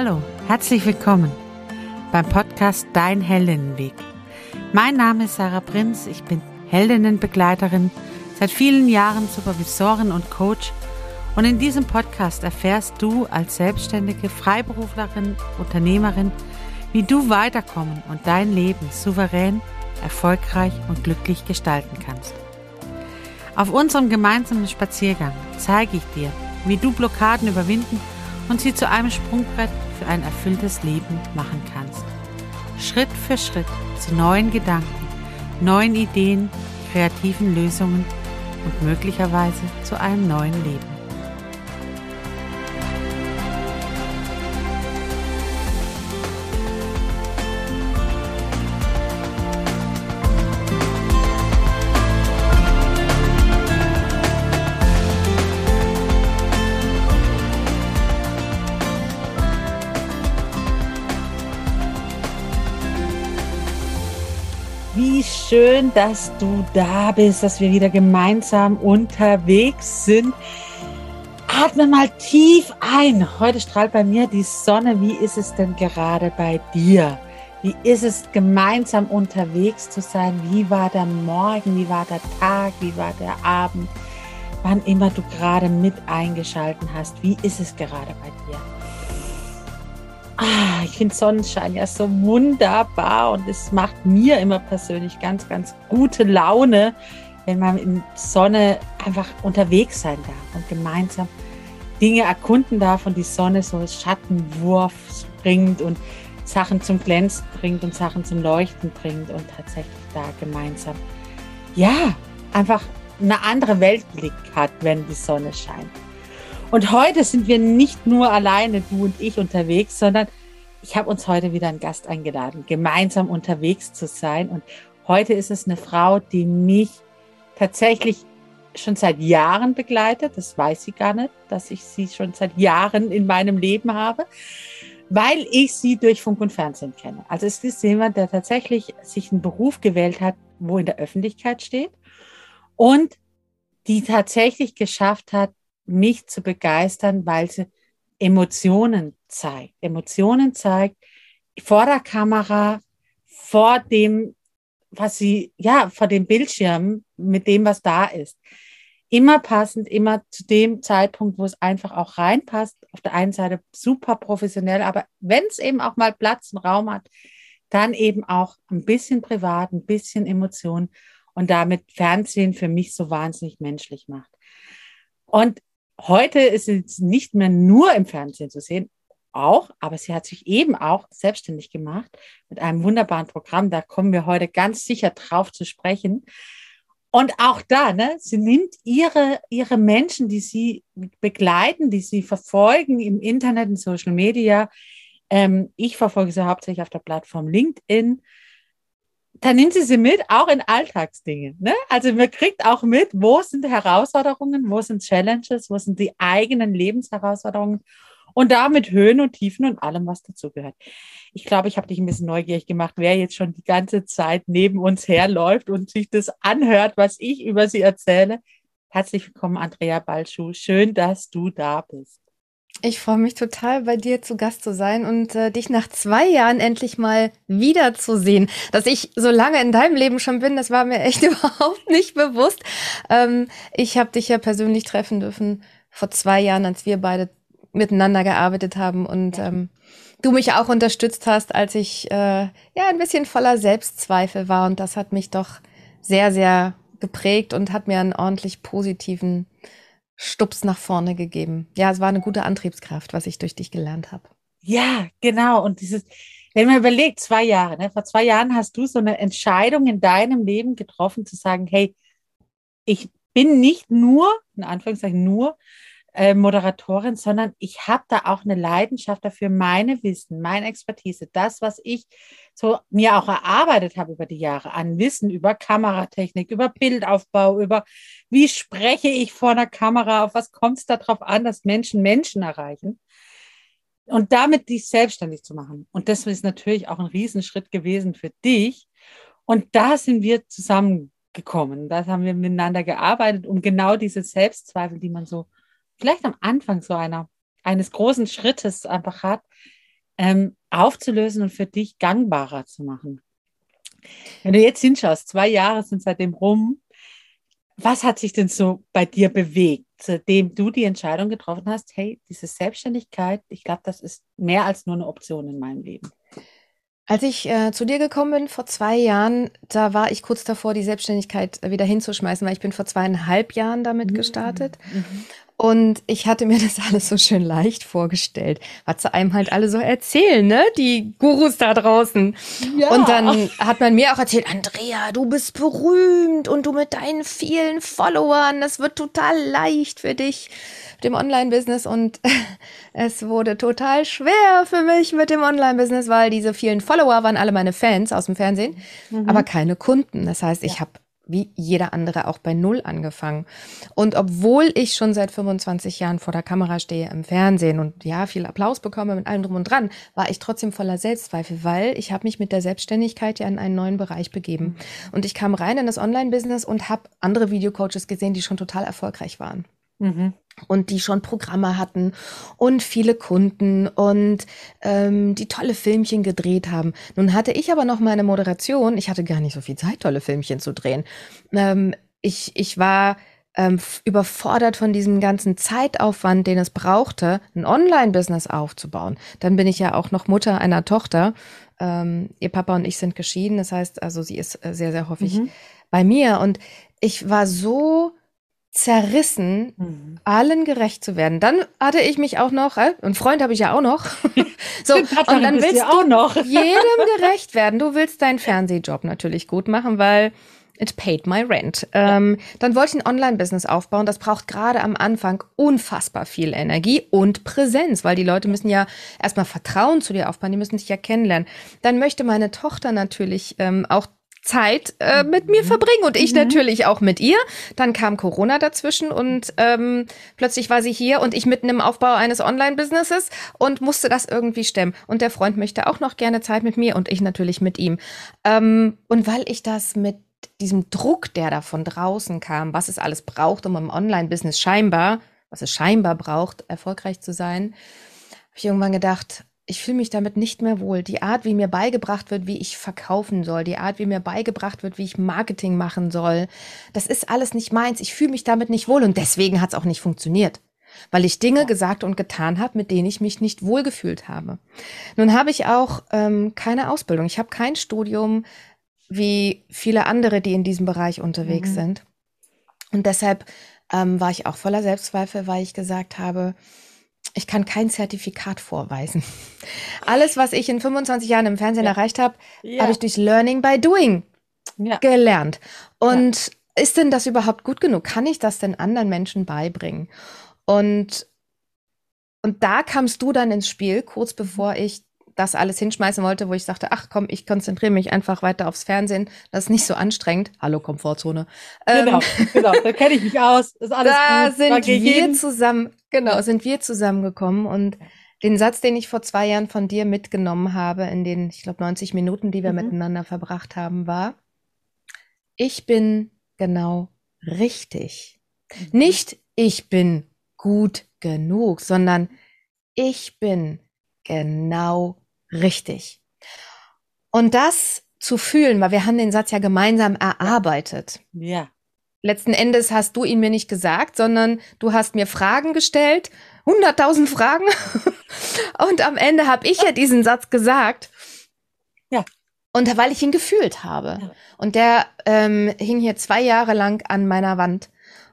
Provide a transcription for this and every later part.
Hallo, herzlich willkommen beim Podcast Dein Heldinnenweg. Mein Name ist Sarah Prinz, ich bin Heldinnenbegleiterin, seit vielen Jahren Supervisorin und Coach und in diesem Podcast erfährst du als selbstständige Freiberuflerin, Unternehmerin, wie du weiterkommen und dein Leben souverän, erfolgreich und glücklich gestalten kannst. Auf unserem gemeinsamen Spaziergang zeige ich dir, wie du Blockaden überwinden und sie zu einem Sprungbrett ein erfülltes Leben machen kannst. Schritt für Schritt zu neuen Gedanken, neuen Ideen, kreativen Lösungen und möglicherweise zu einem neuen Leben. Schön, dass du da bist, dass wir wieder gemeinsam unterwegs sind. Atme mal tief ein. Heute strahlt bei mir die Sonne. Wie ist es denn gerade bei dir? Wie ist es, gemeinsam unterwegs zu sein? Wie war der Morgen? Wie war der Tag? Wie war der Abend? Wann immer du gerade mit eingeschalten hast. Wie ist es gerade bei dir? Ah, ich finde Sonnenschein ja so wunderbar und es macht mir immer persönlich ganz, ganz gute Laune, wenn man in Sonne einfach unterwegs sein darf und gemeinsam Dinge erkunden darf und die Sonne so Schattenwurf bringt und Sachen zum Glänzen bringt und Sachen zum Leuchten bringt und tatsächlich da gemeinsam, ja, einfach eine andere Weltblick hat, wenn die Sonne scheint. Und heute sind wir nicht nur alleine, du und ich, unterwegs, sondern ich habe uns heute wieder einen Gast eingeladen, gemeinsam unterwegs zu sein. Und heute ist es eine Frau, die mich tatsächlich schon seit Jahren begleitet. Das weiß sie gar nicht, dass ich sie schon seit Jahren in meinem Leben habe, weil ich sie durch Funk und Fernsehen kenne. Also es ist jemand, der tatsächlich sich einen Beruf gewählt hat, wo in der Öffentlichkeit steht und die tatsächlich geschafft hat, mich zu begeistern, weil sie Emotionen zeigt. Emotionen zeigt vor der Kamera, vor dem, was sie, ja, vor dem Bildschirm mit dem, was da ist. Immer passend, immer zu dem Zeitpunkt, wo es einfach auch reinpasst. Auf der einen Seite super professionell, aber wenn es eben auch mal Platz und Raum hat, dann eben auch ein bisschen privat, ein bisschen Emotion und damit Fernsehen für mich so wahnsinnig menschlich macht. Und heute ist es nicht mehr nur im Fernsehen zu sehen, auch, aber sie hat sich eben auch selbstständig gemacht mit einem wunderbaren Programm. Da kommen wir heute ganz sicher drauf zu sprechen. Und auch da, ne, sie nimmt ihre, ihre Menschen, die sie begleiten, die sie verfolgen im Internet, in Social Media. Ähm, ich verfolge sie hauptsächlich auf der Plattform LinkedIn dann nimmt sie sie mit, auch in Alltagsdingen. Ne? Also man kriegt auch mit, wo sind Herausforderungen, wo sind Challenges, wo sind die eigenen Lebensherausforderungen und damit Höhen und Tiefen und allem, was dazugehört. Ich glaube, ich habe dich ein bisschen neugierig gemacht, wer jetzt schon die ganze Zeit neben uns herläuft und sich das anhört, was ich über sie erzähle. Herzlich willkommen, Andrea Balschuh. Schön, dass du da bist. Ich freue mich total, bei dir zu Gast zu sein und äh, dich nach zwei Jahren endlich mal wiederzusehen. Dass ich so lange in deinem Leben schon bin, das war mir echt überhaupt nicht bewusst. Ähm, ich habe dich ja persönlich treffen dürfen vor zwei Jahren, als wir beide miteinander gearbeitet haben und ähm, du mich auch unterstützt hast, als ich äh, ja ein bisschen voller Selbstzweifel war und das hat mich doch sehr, sehr geprägt und hat mir einen ordentlich positiven Stups nach vorne gegeben. Ja, es war eine gute Antriebskraft, was ich durch dich gelernt habe. Ja, genau. Und dieses, wenn man überlegt, zwei Jahre, ne? vor zwei Jahren hast du so eine Entscheidung in deinem Leben getroffen, zu sagen, hey, ich bin nicht nur, in Anführungszeichen nur, äh, Moderatorin, sondern ich habe da auch eine Leidenschaft dafür, meine Wissen, meine Expertise, das, was ich so mir auch erarbeitet habe über die Jahre an Wissen über Kameratechnik, über Bildaufbau, über wie spreche ich vor einer Kamera, auf was kommt es darauf an, dass Menschen Menschen erreichen. Und damit dich selbstständig zu machen. Und das ist natürlich auch ein Riesenschritt gewesen für dich. Und da sind wir zusammengekommen. Da haben wir miteinander gearbeitet, um genau diese Selbstzweifel, die man so vielleicht am Anfang so einer, eines großen Schrittes einfach hat, ähm, aufzulösen und für dich gangbarer zu machen. Wenn du jetzt hinschaust, zwei Jahre sind seitdem rum, was hat sich denn so bei dir bewegt, seitdem du die Entscheidung getroffen hast, hey, diese Selbstständigkeit, ich glaube, das ist mehr als nur eine Option in meinem Leben? Als ich äh, zu dir gekommen bin vor zwei Jahren, da war ich kurz davor, die Selbstständigkeit wieder hinzuschmeißen, weil ich bin vor zweieinhalb Jahren damit mhm. gestartet. Mhm. Und ich hatte mir das alles so schön leicht vorgestellt, was sie einem halt alle so erzählen, ne? Die Gurus da draußen. Ja. Und dann hat man mir auch erzählt, Andrea, du bist berühmt und du mit deinen vielen Followern, das wird total leicht für dich dem Online-Business und es wurde total schwer für mich mit dem Online-Business, weil diese vielen Follower waren alle meine Fans aus dem Fernsehen, mhm. aber keine Kunden. Das heißt, ich ja. habe wie jeder andere auch bei Null angefangen. Und obwohl ich schon seit 25 Jahren vor der Kamera stehe im Fernsehen und ja, viel Applaus bekomme mit allem drum und dran, war ich trotzdem voller Selbstzweifel, weil ich habe mich mit der Selbstständigkeit ja in einen neuen Bereich begeben. Und ich kam rein in das Online-Business und habe andere Videocoaches gesehen, die schon total erfolgreich waren. Mhm und die schon Programme hatten und viele Kunden und ähm, die tolle Filmchen gedreht haben. Nun hatte ich aber noch meine Moderation. Ich hatte gar nicht so viel Zeit, tolle Filmchen zu drehen. Ähm, ich, ich war ähm, überfordert von diesem ganzen Zeitaufwand, den es brauchte, ein Online-Business aufzubauen. Dann bin ich ja auch noch Mutter einer Tochter. Ähm, ihr Papa und ich sind geschieden. Das heißt, also sie ist äh, sehr, sehr häufig mhm. bei mir. Und ich war so zerrissen, mhm. allen gerecht zu werden. Dann hatte ich mich auch noch, äh, und Freund habe ich ja auch noch. so, und dann willst du noch. jedem gerecht werden. Du willst deinen Fernsehjob natürlich gut machen, weil it paid my rent. Ähm, dann wollte ich ein Online-Business aufbauen. Das braucht gerade am Anfang unfassbar viel Energie und Präsenz, weil die Leute müssen ja erstmal Vertrauen zu dir aufbauen, die müssen dich ja kennenlernen. Dann möchte meine Tochter natürlich ähm, auch Zeit äh, mit mir mhm. verbringen und ich mhm. natürlich auch mit ihr. Dann kam Corona dazwischen und ähm, plötzlich war sie hier und ich mitten im Aufbau eines Online-Businesses und musste das irgendwie stemmen. Und der Freund möchte auch noch gerne Zeit mit mir und ich natürlich mit ihm. Ähm, und weil ich das mit diesem Druck, der da von draußen kam, was es alles braucht, um im Online-Business scheinbar, was es scheinbar braucht, erfolgreich zu sein, habe ich irgendwann gedacht, ich fühle mich damit nicht mehr wohl. Die Art, wie mir beigebracht wird, wie ich verkaufen soll, die Art, wie mir beigebracht wird, wie ich Marketing machen soll, das ist alles nicht meins. Ich fühle mich damit nicht wohl und deswegen hat es auch nicht funktioniert, weil ich Dinge gesagt und getan habe, mit denen ich mich nicht wohlgefühlt habe. Nun habe ich auch ähm, keine Ausbildung. Ich habe kein Studium wie viele andere, die in diesem Bereich unterwegs mhm. sind. Und deshalb ähm, war ich auch voller Selbstzweifel, weil ich gesagt habe, ich kann kein Zertifikat vorweisen. Alles, was ich in 25 Jahren im Fernsehen ja. erreicht habe, ja. habe ich durch Learning by Doing ja. gelernt. Und ist denn das überhaupt gut genug? Kann ich das denn anderen Menschen beibringen? Und, und da kamst du dann ins Spiel, kurz bevor ich das alles hinschmeißen wollte, wo ich sagte, ach komm, ich konzentriere mich einfach weiter aufs Fernsehen. Das ist nicht so anstrengend. Hallo Komfortzone. Genau, ähm, genau, da kenne ich mich aus. ist alles da gut. sind wir zusammen, genau, sind wir zusammengekommen und den Satz, den ich vor zwei Jahren von dir mitgenommen habe, in den, ich glaube, 90 Minuten, die wir mhm. miteinander verbracht haben, war, ich bin genau richtig. Mhm. Nicht ich bin gut genug, sondern ich bin genau richtig. Und das zu fühlen, weil wir haben den Satz ja gemeinsam erarbeitet. Ja. Letzten Endes hast du ihn mir nicht gesagt, sondern du hast mir Fragen gestellt, hunderttausend Fragen. Und am Ende habe ich ja diesen Satz gesagt. Ja. Und weil ich ihn gefühlt habe. Ja. Und der ähm, hing hier zwei Jahre lang an meiner Wand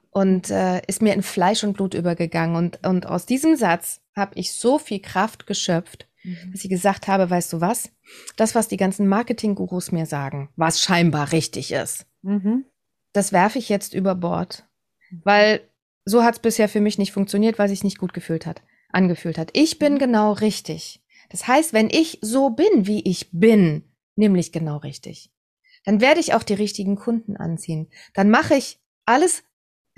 und äh, ist mir in Fleisch und Blut übergegangen. Und, und aus diesem Satz habe ich so viel Kraft geschöpft, mhm. dass ich gesagt habe, weißt du was? Das, was die ganzen Marketing-Gurus mir sagen, was scheinbar richtig ist, mhm. das werfe ich jetzt über Bord. Weil so hat es bisher für mich nicht funktioniert, weil sich nicht gut gefühlt hat, angefühlt hat. Ich bin mhm. genau richtig. Das heißt, wenn ich so bin, wie ich bin, nämlich genau richtig, dann werde ich auch die richtigen Kunden anziehen. Dann mache ich alles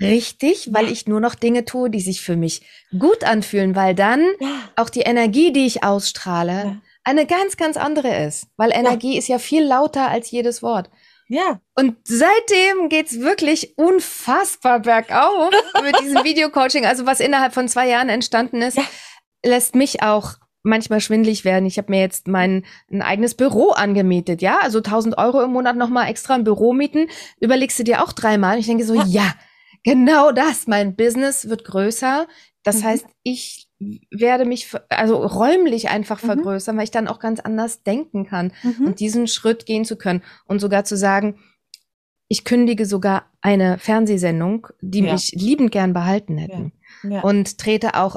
richtig, weil ja. ich nur noch Dinge tue, die sich für mich gut anfühlen, weil dann ja. auch die Energie, die ich ausstrahle, ja. eine ganz, ganz andere ist. Weil Energie ist ja viel lauter als jedes Wort. Ja. Und seitdem geht's wirklich unfassbar bergauf mit diesem Videocoaching. Also was innerhalb von zwei Jahren entstanden ist, lässt mich auch manchmal schwindlig werden. Ich habe mir jetzt mein ein eigenes Büro angemietet, ja, also 1000 Euro im Monat nochmal extra ein Büro mieten. Überlegst du dir auch dreimal? Ich denke so, ja, ja genau das. Mein Business wird größer. Das mhm. heißt, ich werde mich also räumlich einfach mhm. vergrößern, weil ich dann auch ganz anders denken kann mhm. und diesen Schritt gehen zu können und sogar zu sagen, ich kündige sogar eine Fernsehsendung, die ja. mich liebend gern behalten hätten ja. Ja. und trete auch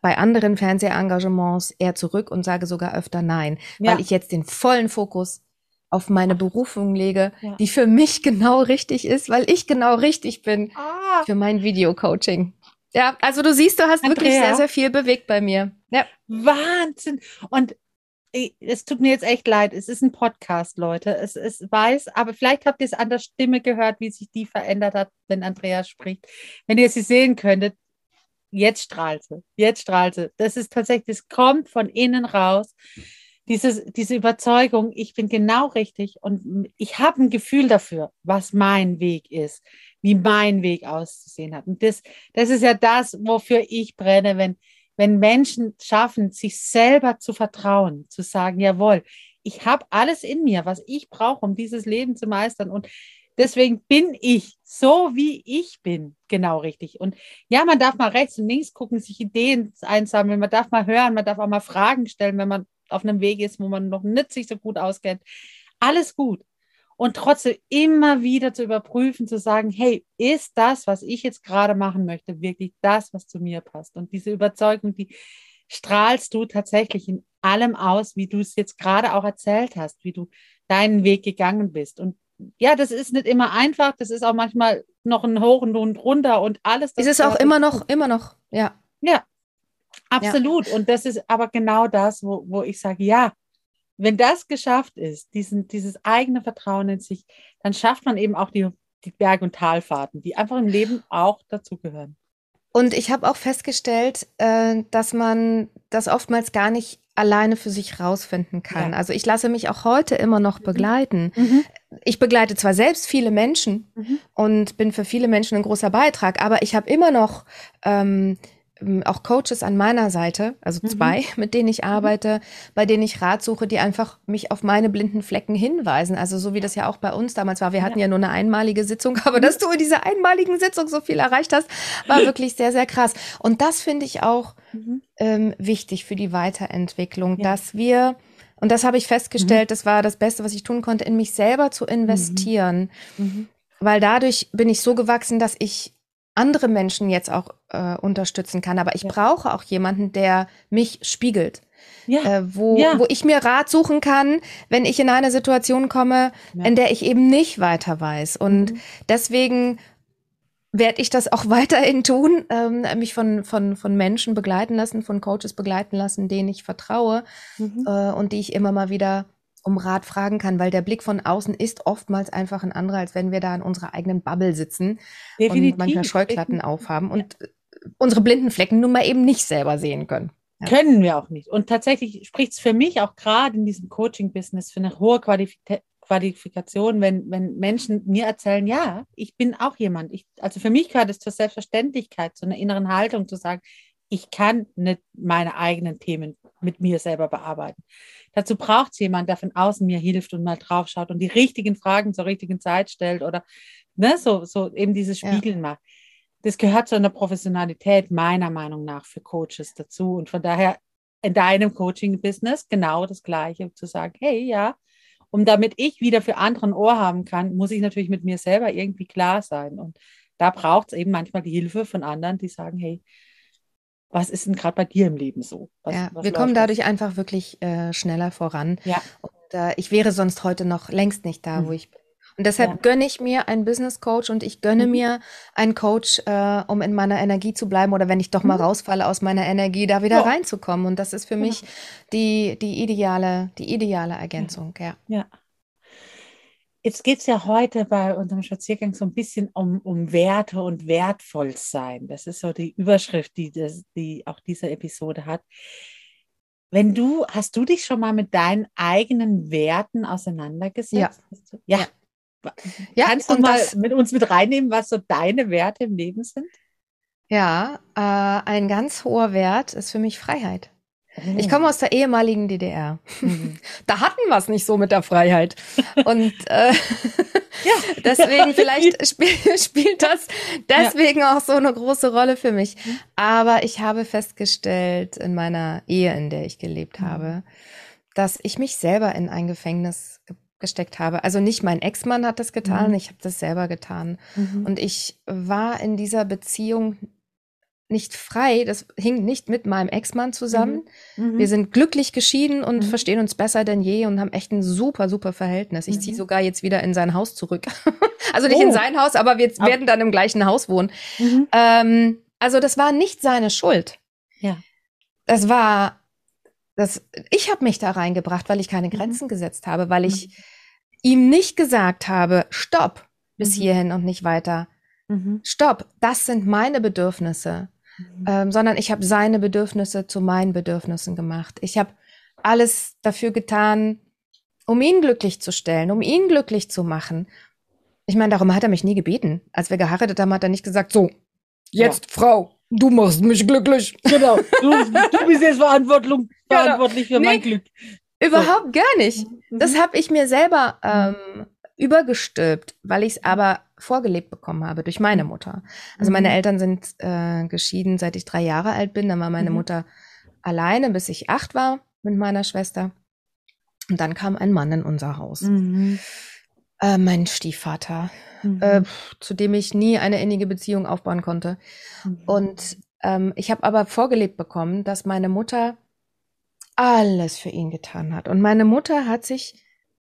bei anderen Fernsehengagements eher zurück und sage sogar öfter nein, weil ich jetzt den vollen Fokus auf meine Berufung lege, die für mich genau richtig ist, weil ich genau richtig bin ah. für mein Videocoaching. Ja, also du siehst, du hast Andrea. wirklich sehr, sehr viel bewegt bei mir. Ja. Wahnsinn. Und es tut mir jetzt echt leid. Es ist ein Podcast, Leute. Es ist weiß, aber vielleicht habt ihr es an der Stimme gehört, wie sich die verändert hat, wenn Andrea spricht. Wenn ihr sie sehen könntet, jetzt strahlt sie. Jetzt strahlt sie. Das ist tatsächlich, es kommt von innen raus. Dieses, diese Überzeugung, ich bin genau richtig und ich habe ein Gefühl dafür, was mein Weg ist wie mein Weg auszusehen hat. Und das, das ist ja das, wofür ich brenne, wenn, wenn Menschen schaffen, sich selber zu vertrauen, zu sagen, jawohl, ich habe alles in mir, was ich brauche, um dieses Leben zu meistern. Und deswegen bin ich so, wie ich bin, genau richtig. Und ja, man darf mal rechts und links gucken, sich Ideen einsammeln, man darf mal hören, man darf auch mal Fragen stellen, wenn man auf einem Weg ist, wo man noch nicht sich so gut auskennt. Alles gut und trotzdem immer wieder zu überprüfen, zu sagen, hey, ist das, was ich jetzt gerade machen möchte, wirklich das, was zu mir passt? Und diese Überzeugung, die strahlst du tatsächlich in allem aus, wie du es jetzt gerade auch erzählt hast, wie du deinen Weg gegangen bist. Und ja, das ist nicht immer einfach, das ist auch manchmal noch ein Hoch und runter und alles. Ist es auch immer noch, immer noch, ja. Ja, absolut. Ja. Und das ist aber genau das, wo, wo ich sage, ja, wenn das geschafft ist, diesen, dieses eigene Vertrauen in sich, dann schafft man eben auch die, die Berg- und Talfahrten, die einfach im Leben auch dazugehören. Und ich habe auch festgestellt, äh, dass man das oftmals gar nicht alleine für sich rausfinden kann. Ja. Also ich lasse mich auch heute immer noch mhm. begleiten. Mhm. Ich begleite zwar selbst viele Menschen mhm. und bin für viele Menschen ein großer Beitrag, aber ich habe immer noch ähm, auch Coaches an meiner Seite, also mhm. zwei, mhm. mit denen ich arbeite, bei denen ich Rat suche, die einfach mich auf meine blinden Flecken hinweisen. Also so wie das ja auch bei uns damals war. Wir hatten ja, ja nur eine einmalige Sitzung, aber mhm. dass du in dieser einmaligen Sitzung so viel erreicht hast, war wirklich sehr, sehr krass. Und das finde ich auch mhm. ähm, wichtig für die Weiterentwicklung, ja. dass wir und das habe ich festgestellt, mhm. das war das Beste, was ich tun konnte, in mich selber zu investieren. Mhm. Weil dadurch bin ich so gewachsen, dass ich andere Menschen jetzt auch äh, unterstützen kann. Aber ich ja. brauche auch jemanden, der mich spiegelt. Ja. Äh, wo, ja. wo ich mir Rat suchen kann, wenn ich in eine Situation komme, in der ich eben nicht weiter weiß. Und mhm. deswegen werde ich das auch weiterhin tun, ähm, mich von, von, von Menschen begleiten lassen, von Coaches begleiten lassen, denen ich vertraue mhm. äh, und die ich immer mal wieder um Rat fragen kann, weil der Blick von außen ist oftmals einfach ein anderer, als wenn wir da in unserer eigenen Bubble sitzen Definitiv. und manchmal Scheuklappen aufhaben und ja. unsere blinden Flecken nun mal eben nicht selber sehen können. Ja. Können wir auch nicht. Und tatsächlich spricht es für mich auch gerade in diesem Coaching-Business für eine hohe Qualifik Qualifikation, wenn, wenn Menschen mir erzählen, ja, ich bin auch jemand. Ich, also für mich gehört es zur Selbstverständlichkeit, zu einer inneren Haltung zu sagen, ich kann nicht meine eigenen Themen mit mir selber bearbeiten. Dazu braucht es jemand, der von außen mir hilft und mal drauf schaut und die richtigen Fragen zur richtigen Zeit stellt oder ne, so, so eben dieses Spiegeln ja. macht. Das gehört zu einer Professionalität meiner Meinung nach für Coaches dazu. Und von daher in deinem Coaching-Business genau das Gleiche, zu sagen, hey, ja, und damit ich wieder für andere ein Ohr haben kann, muss ich natürlich mit mir selber irgendwie klar sein. Und da braucht es eben manchmal die Hilfe von anderen, die sagen, hey, was ist denn gerade bei dir im Leben so? Was, ja, was wir kommen dadurch das? einfach wirklich äh, schneller voran. Ja. Und äh, ich wäre sonst heute noch längst nicht da, mhm. wo ich bin. Und deshalb ja. gönne ich mir einen Business Coach und ich gönne mhm. mir einen Coach, äh, um in meiner Energie zu bleiben oder wenn ich doch mal mhm. rausfalle aus meiner Energie, da wieder ja. reinzukommen. Und das ist für mich die, die ideale, die ideale Ergänzung, ja. Ja. Jetzt geht es ja heute bei unserem Spaziergang so ein bisschen um, um Werte und Wertvollsein. Das ist so die Überschrift, die, das, die auch diese Episode hat. Wenn du, hast du dich schon mal mit deinen eigenen Werten auseinandergesetzt? Ja. Ja. ja. Kannst du mal mit uns mit reinnehmen, was so deine Werte im Leben sind? Ja, äh, ein ganz hoher Wert ist für mich Freiheit. Ich komme aus der ehemaligen DDR. Mhm. Da hatten wir es nicht so mit der Freiheit. Und äh, ja. deswegen vielleicht spiel, spielt das deswegen ja. auch so eine große Rolle für mich. Mhm. Aber ich habe festgestellt in meiner Ehe, in der ich gelebt mhm. habe, dass ich mich selber in ein Gefängnis gesteckt habe. Also nicht mein Ex-Mann hat das getan, mhm. ich habe das selber getan. Mhm. Und ich war in dieser Beziehung nicht frei. Das hing nicht mit meinem Ex-Mann zusammen. Mhm. mhm. Wir sind glücklich geschieden und mhm. verstehen uns besser denn je und haben echt ein super, super Verhältnis. Ich ziehe mhm. sogar jetzt wieder in sein Haus zurück. also nicht oh. in sein Haus, aber wir aber werden dann im gleichen Haus wohnen. Mhm. Ähm, also das war nicht seine Schuld. Ja. Das war, das, ich habe mich da reingebracht, weil ich keine mhm. Grenzen gesetzt habe, weil ich ihm nicht gesagt habe, stopp, bis hierhin und nicht weiter. Stopp, das sind meine Bedürfnisse mhm. ähm, sondern ich habe seine Bedürfnisse zu meinen Bedürfnissen gemacht. Ich habe alles dafür getan, um ihn glücklich zu stellen, um ihn glücklich zu machen. Ich meine, darum hat er mich nie gebeten. Als wir geheiratet haben, hat er nicht gesagt, so, jetzt ja. Frau, du machst mich glücklich. Genau, du, du bist jetzt genau. verantwortlich für nee, mein Glück. Überhaupt so. gar nicht. Mhm. Das habe ich mir selber ähm, übergestülpt, weil ich es aber vorgelebt bekommen habe durch meine Mutter. Also meine mhm. Eltern sind äh, geschieden, seit ich drei Jahre alt bin. Dann war meine mhm. Mutter alleine, bis ich acht war mit meiner Schwester. Und dann kam ein Mann in unser Haus. Mhm. Äh, mein Stiefvater, mhm. äh, zu dem ich nie eine innige Beziehung aufbauen konnte. Mhm. Und ähm, ich habe aber vorgelebt bekommen, dass meine Mutter alles für ihn getan hat. Und meine Mutter hat sich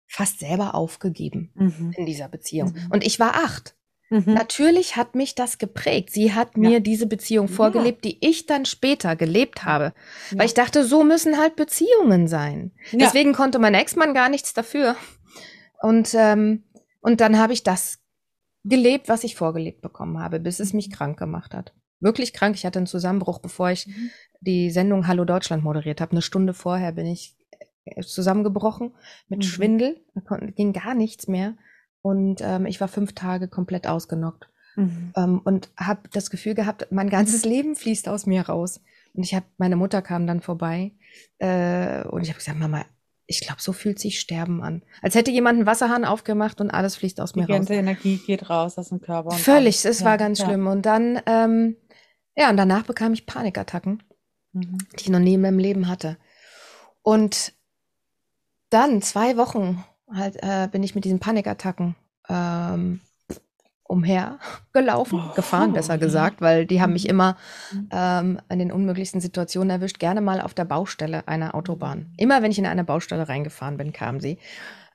fast selber aufgegeben mhm. in dieser Beziehung. Mhm. Und ich war acht. Mhm. Natürlich hat mich das geprägt. Sie hat ja. mir diese Beziehung vorgelebt, ja. die ich dann später gelebt habe. Ja. Weil ich dachte, so müssen halt Beziehungen sein. Deswegen konnte mein Ex-Mann gar nichts dafür. Und, ähm, und dann habe ich das gelebt, was ich vorgelebt bekommen habe, bis es mich krank gemacht hat. Wirklich krank. Ich hatte einen Zusammenbruch, bevor ich mhm. die Sendung Hallo Deutschland moderiert habe. Eine Stunde vorher bin ich zusammengebrochen mit mhm. Schwindel, ging gar nichts mehr. Und ähm, ich war fünf Tage komplett ausgenockt. Mhm. Ähm, und habe das Gefühl gehabt, mein ganzes Leben fließt aus mir raus. Und ich habe, meine Mutter kam dann vorbei äh, und ich habe gesagt, Mama, ich glaube, so fühlt sich Sterben an. Als hätte jemand einen Wasserhahn aufgemacht und alles fließt aus mir raus. Die ganze Energie geht raus aus dem Körper. Völlig, es ja, war ganz ja. schlimm. Und dann, ähm, ja, und danach bekam ich Panikattacken, mhm. die ich noch nie in meinem Leben hatte. Und dann zwei Wochen halt äh, bin ich mit diesen Panikattacken ähm, umhergelaufen, oh, gefahren besser gesagt, weil die haben mich mhm. immer mhm. ähm, in den unmöglichsten Situationen erwischt, gerne mal auf der Baustelle einer Autobahn. Immer wenn ich in eine Baustelle reingefahren bin, kam sie.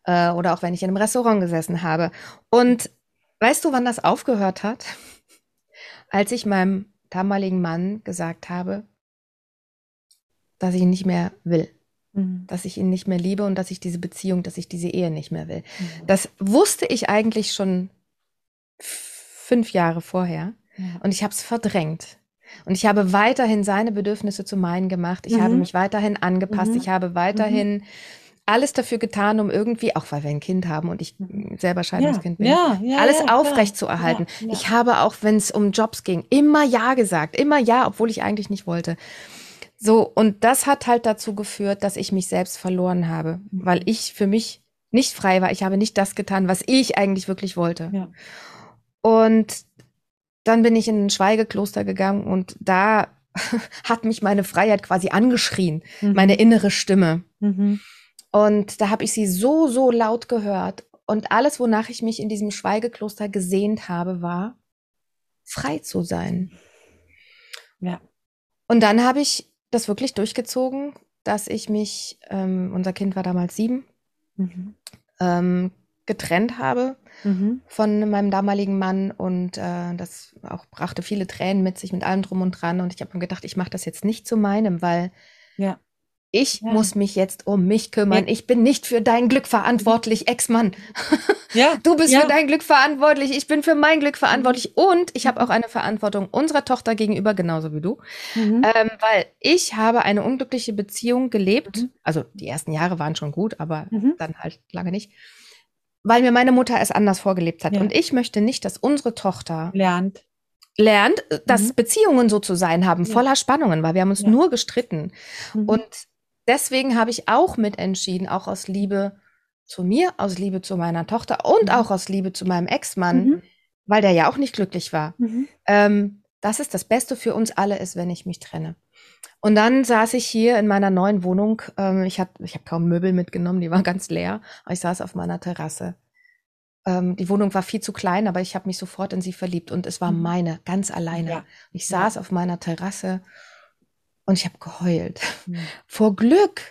Äh, oder auch wenn ich in einem Restaurant gesessen habe. Und weißt du, wann das aufgehört hat? Als ich meinem damaligen Mann gesagt habe, dass ich ihn nicht mehr will. Mhm. Dass ich ihn nicht mehr liebe und dass ich diese Beziehung, dass ich diese Ehe nicht mehr will. Mhm. Das wusste ich eigentlich schon fünf Jahre vorher. Ja. Und ich habe es verdrängt. Und ich habe weiterhin seine Bedürfnisse zu meinen gemacht. Ich mhm. habe mich weiterhin angepasst. Mhm. Ich habe weiterhin mhm. alles dafür getan, um irgendwie, auch weil wir ein Kind haben und ich selber Scheidungskind ja. bin, ja, alles aufrecht zu erhalten. Ich habe auch, wenn es um Jobs ging, immer Ja gesagt. Immer Ja, obwohl ich eigentlich nicht wollte. So, und das hat halt dazu geführt, dass ich mich selbst verloren habe, mhm. weil ich für mich nicht frei war. Ich habe nicht das getan, was ich eigentlich wirklich wollte. Ja. Und dann bin ich in ein Schweigekloster gegangen und da hat mich meine Freiheit quasi angeschrien, mhm. meine innere Stimme. Mhm. Und da habe ich sie so, so laut gehört. Und alles, wonach ich mich in diesem Schweigekloster gesehnt habe, war, frei zu sein. Ja. Und dann habe ich das wirklich durchgezogen, dass ich mich, ähm, unser Kind war damals sieben, mhm. ähm, getrennt habe mhm. von meinem damaligen Mann und äh, das auch brachte viele Tränen mit sich mit allem drum und dran und ich habe mir gedacht, ich mache das jetzt nicht zu meinem, weil ja. Ich ja. muss mich jetzt um mich kümmern. Ja. Ich bin nicht für dein Glück verantwortlich, Ex-Mann. Ja. Du bist für dein Glück verantwortlich. Ich bin für mein Glück verantwortlich. Mhm. Und ich habe auch eine Verantwortung unserer Tochter gegenüber, genauso wie du. Mhm. Ähm, weil ich habe eine unglückliche Beziehung gelebt. Mhm. Also die ersten Jahre waren schon gut, aber mhm. dann halt lange nicht. Weil mir meine Mutter es anders vorgelebt hat. Und ich möchte nicht, dass unsere Tochter lernt lernt, dass mhm. Beziehungen so zu sein haben, ja. voller Spannungen, weil wir haben uns ja. nur gestritten. Mhm. Und deswegen habe ich auch mitentschieden, auch aus Liebe zu mir, aus Liebe zu meiner Tochter und mhm. auch aus Liebe zu meinem Ex-Mann, mhm. weil der ja auch nicht glücklich war. Mhm. Ähm, dass es das Beste für uns alle ist, wenn ich mich trenne. Und dann saß ich hier in meiner neuen Wohnung. Ähm, ich habe ich hab kaum Möbel mitgenommen, die waren ganz leer. Aber ich saß auf meiner Terrasse. Ähm, die Wohnung war viel zu klein, aber ich habe mich sofort in sie verliebt und es war mhm. meine, ganz alleine. Ja. Ich saß ja. auf meiner Terrasse und ich habe geheult. Mhm. Vor Glück,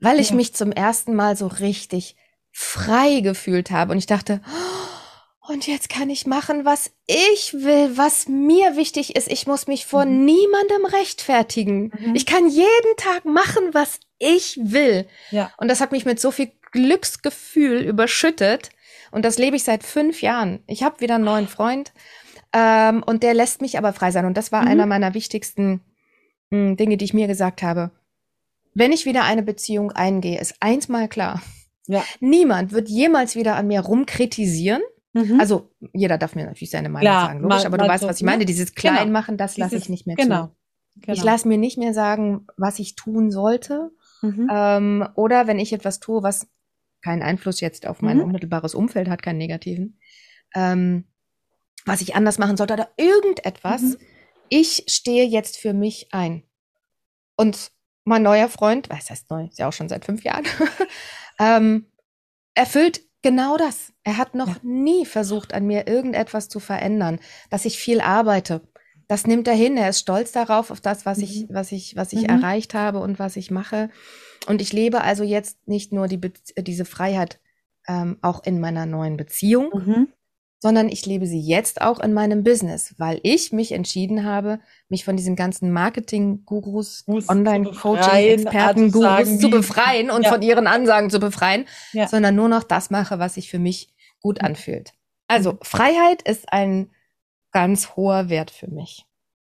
weil ich ja. mich zum ersten Mal so richtig frei gefühlt habe. Und ich dachte, oh, und jetzt kann ich machen, was ich will, was mir wichtig ist. Ich muss mich vor mhm. niemandem rechtfertigen. Mhm. Ich kann jeden Tag machen, was ich will. Ja. Und das hat mich mit so viel Glücksgefühl überschüttet. Und das lebe ich seit fünf Jahren. Ich habe wieder einen neuen Freund ähm, und der lässt mich aber frei sein. Und das war mhm. einer meiner wichtigsten hm, Dinge, die ich mir gesagt habe. Wenn ich wieder eine Beziehung eingehe, ist eins mal klar. Ja. Niemand wird jemals wieder an mir rumkritisieren. Mhm. Also jeder darf mir natürlich seine Meinung Klar, sagen, logisch, mal, aber du weißt, so, was ich meine. Ne? Dieses genau. Kleinmachen, das lasse ich nicht mehr genau. zu. Genau. Ich lasse mir nicht mehr sagen, was ich tun sollte. Mhm. Ähm, oder wenn ich etwas tue, was keinen Einfluss jetzt auf mein mhm. unmittelbares Umfeld hat, keinen negativen, ähm, was ich anders machen sollte oder irgendetwas. Mhm. Ich stehe jetzt für mich ein. Und mein neuer Freund, was heißt neu, ist ja auch schon seit fünf Jahren, ähm, erfüllt genau das. Er hat noch ja. nie versucht, an mir irgendetwas zu verändern, dass ich viel arbeite. Das nimmt er hin. Er ist stolz darauf, auf das, was mhm. ich, was ich, was ich mhm. erreicht habe und was ich mache. Und ich lebe also jetzt nicht nur die diese Freiheit ähm, auch in meiner neuen Beziehung, mhm. Sondern ich lebe sie jetzt auch in meinem Business, weil ich mich entschieden habe, mich von diesen ganzen Marketing-Gurus, Online-Coaching-Experten-Gurus zu befreien und ja. von ihren Ansagen zu befreien, ja. sondern nur noch das mache, was sich für mich gut mhm. anfühlt. Also mhm. Freiheit ist ein ganz hoher Wert für mich.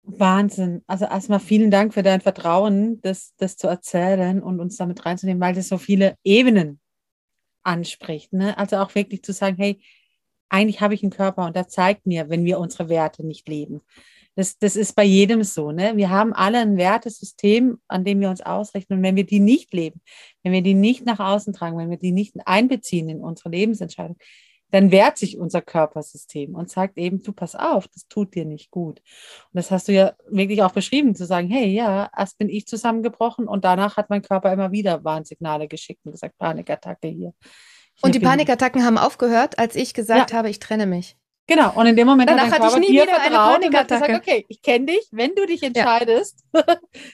Wahnsinn. Also erstmal vielen Dank für dein Vertrauen, das, das zu erzählen und uns damit reinzunehmen, weil das so viele Ebenen anspricht. Ne? Also auch wirklich zu sagen, hey, eigentlich habe ich einen Körper und der zeigt mir, wenn wir unsere Werte nicht leben. Das, das ist bei jedem so. Ne? Wir haben alle ein Wertesystem, an dem wir uns ausrichten. Und wenn wir die nicht leben, wenn wir die nicht nach außen tragen, wenn wir die nicht einbeziehen in unsere Lebensentscheidung, dann wehrt sich unser Körpersystem und sagt eben, du pass auf, das tut dir nicht gut. Und das hast du ja wirklich auch beschrieben, zu sagen, hey, ja, erst bin ich zusammengebrochen und danach hat mein Körper immer wieder Warnsignale geschickt und gesagt, Panikattacke hier. Und die Panikattacken haben aufgehört, als ich gesagt ja. habe, ich trenne mich. Genau, und in dem Moment Danach hat dein Körper dir vertraut und hat gesagt, okay, ich kenne dich, wenn du dich entscheidest, ja.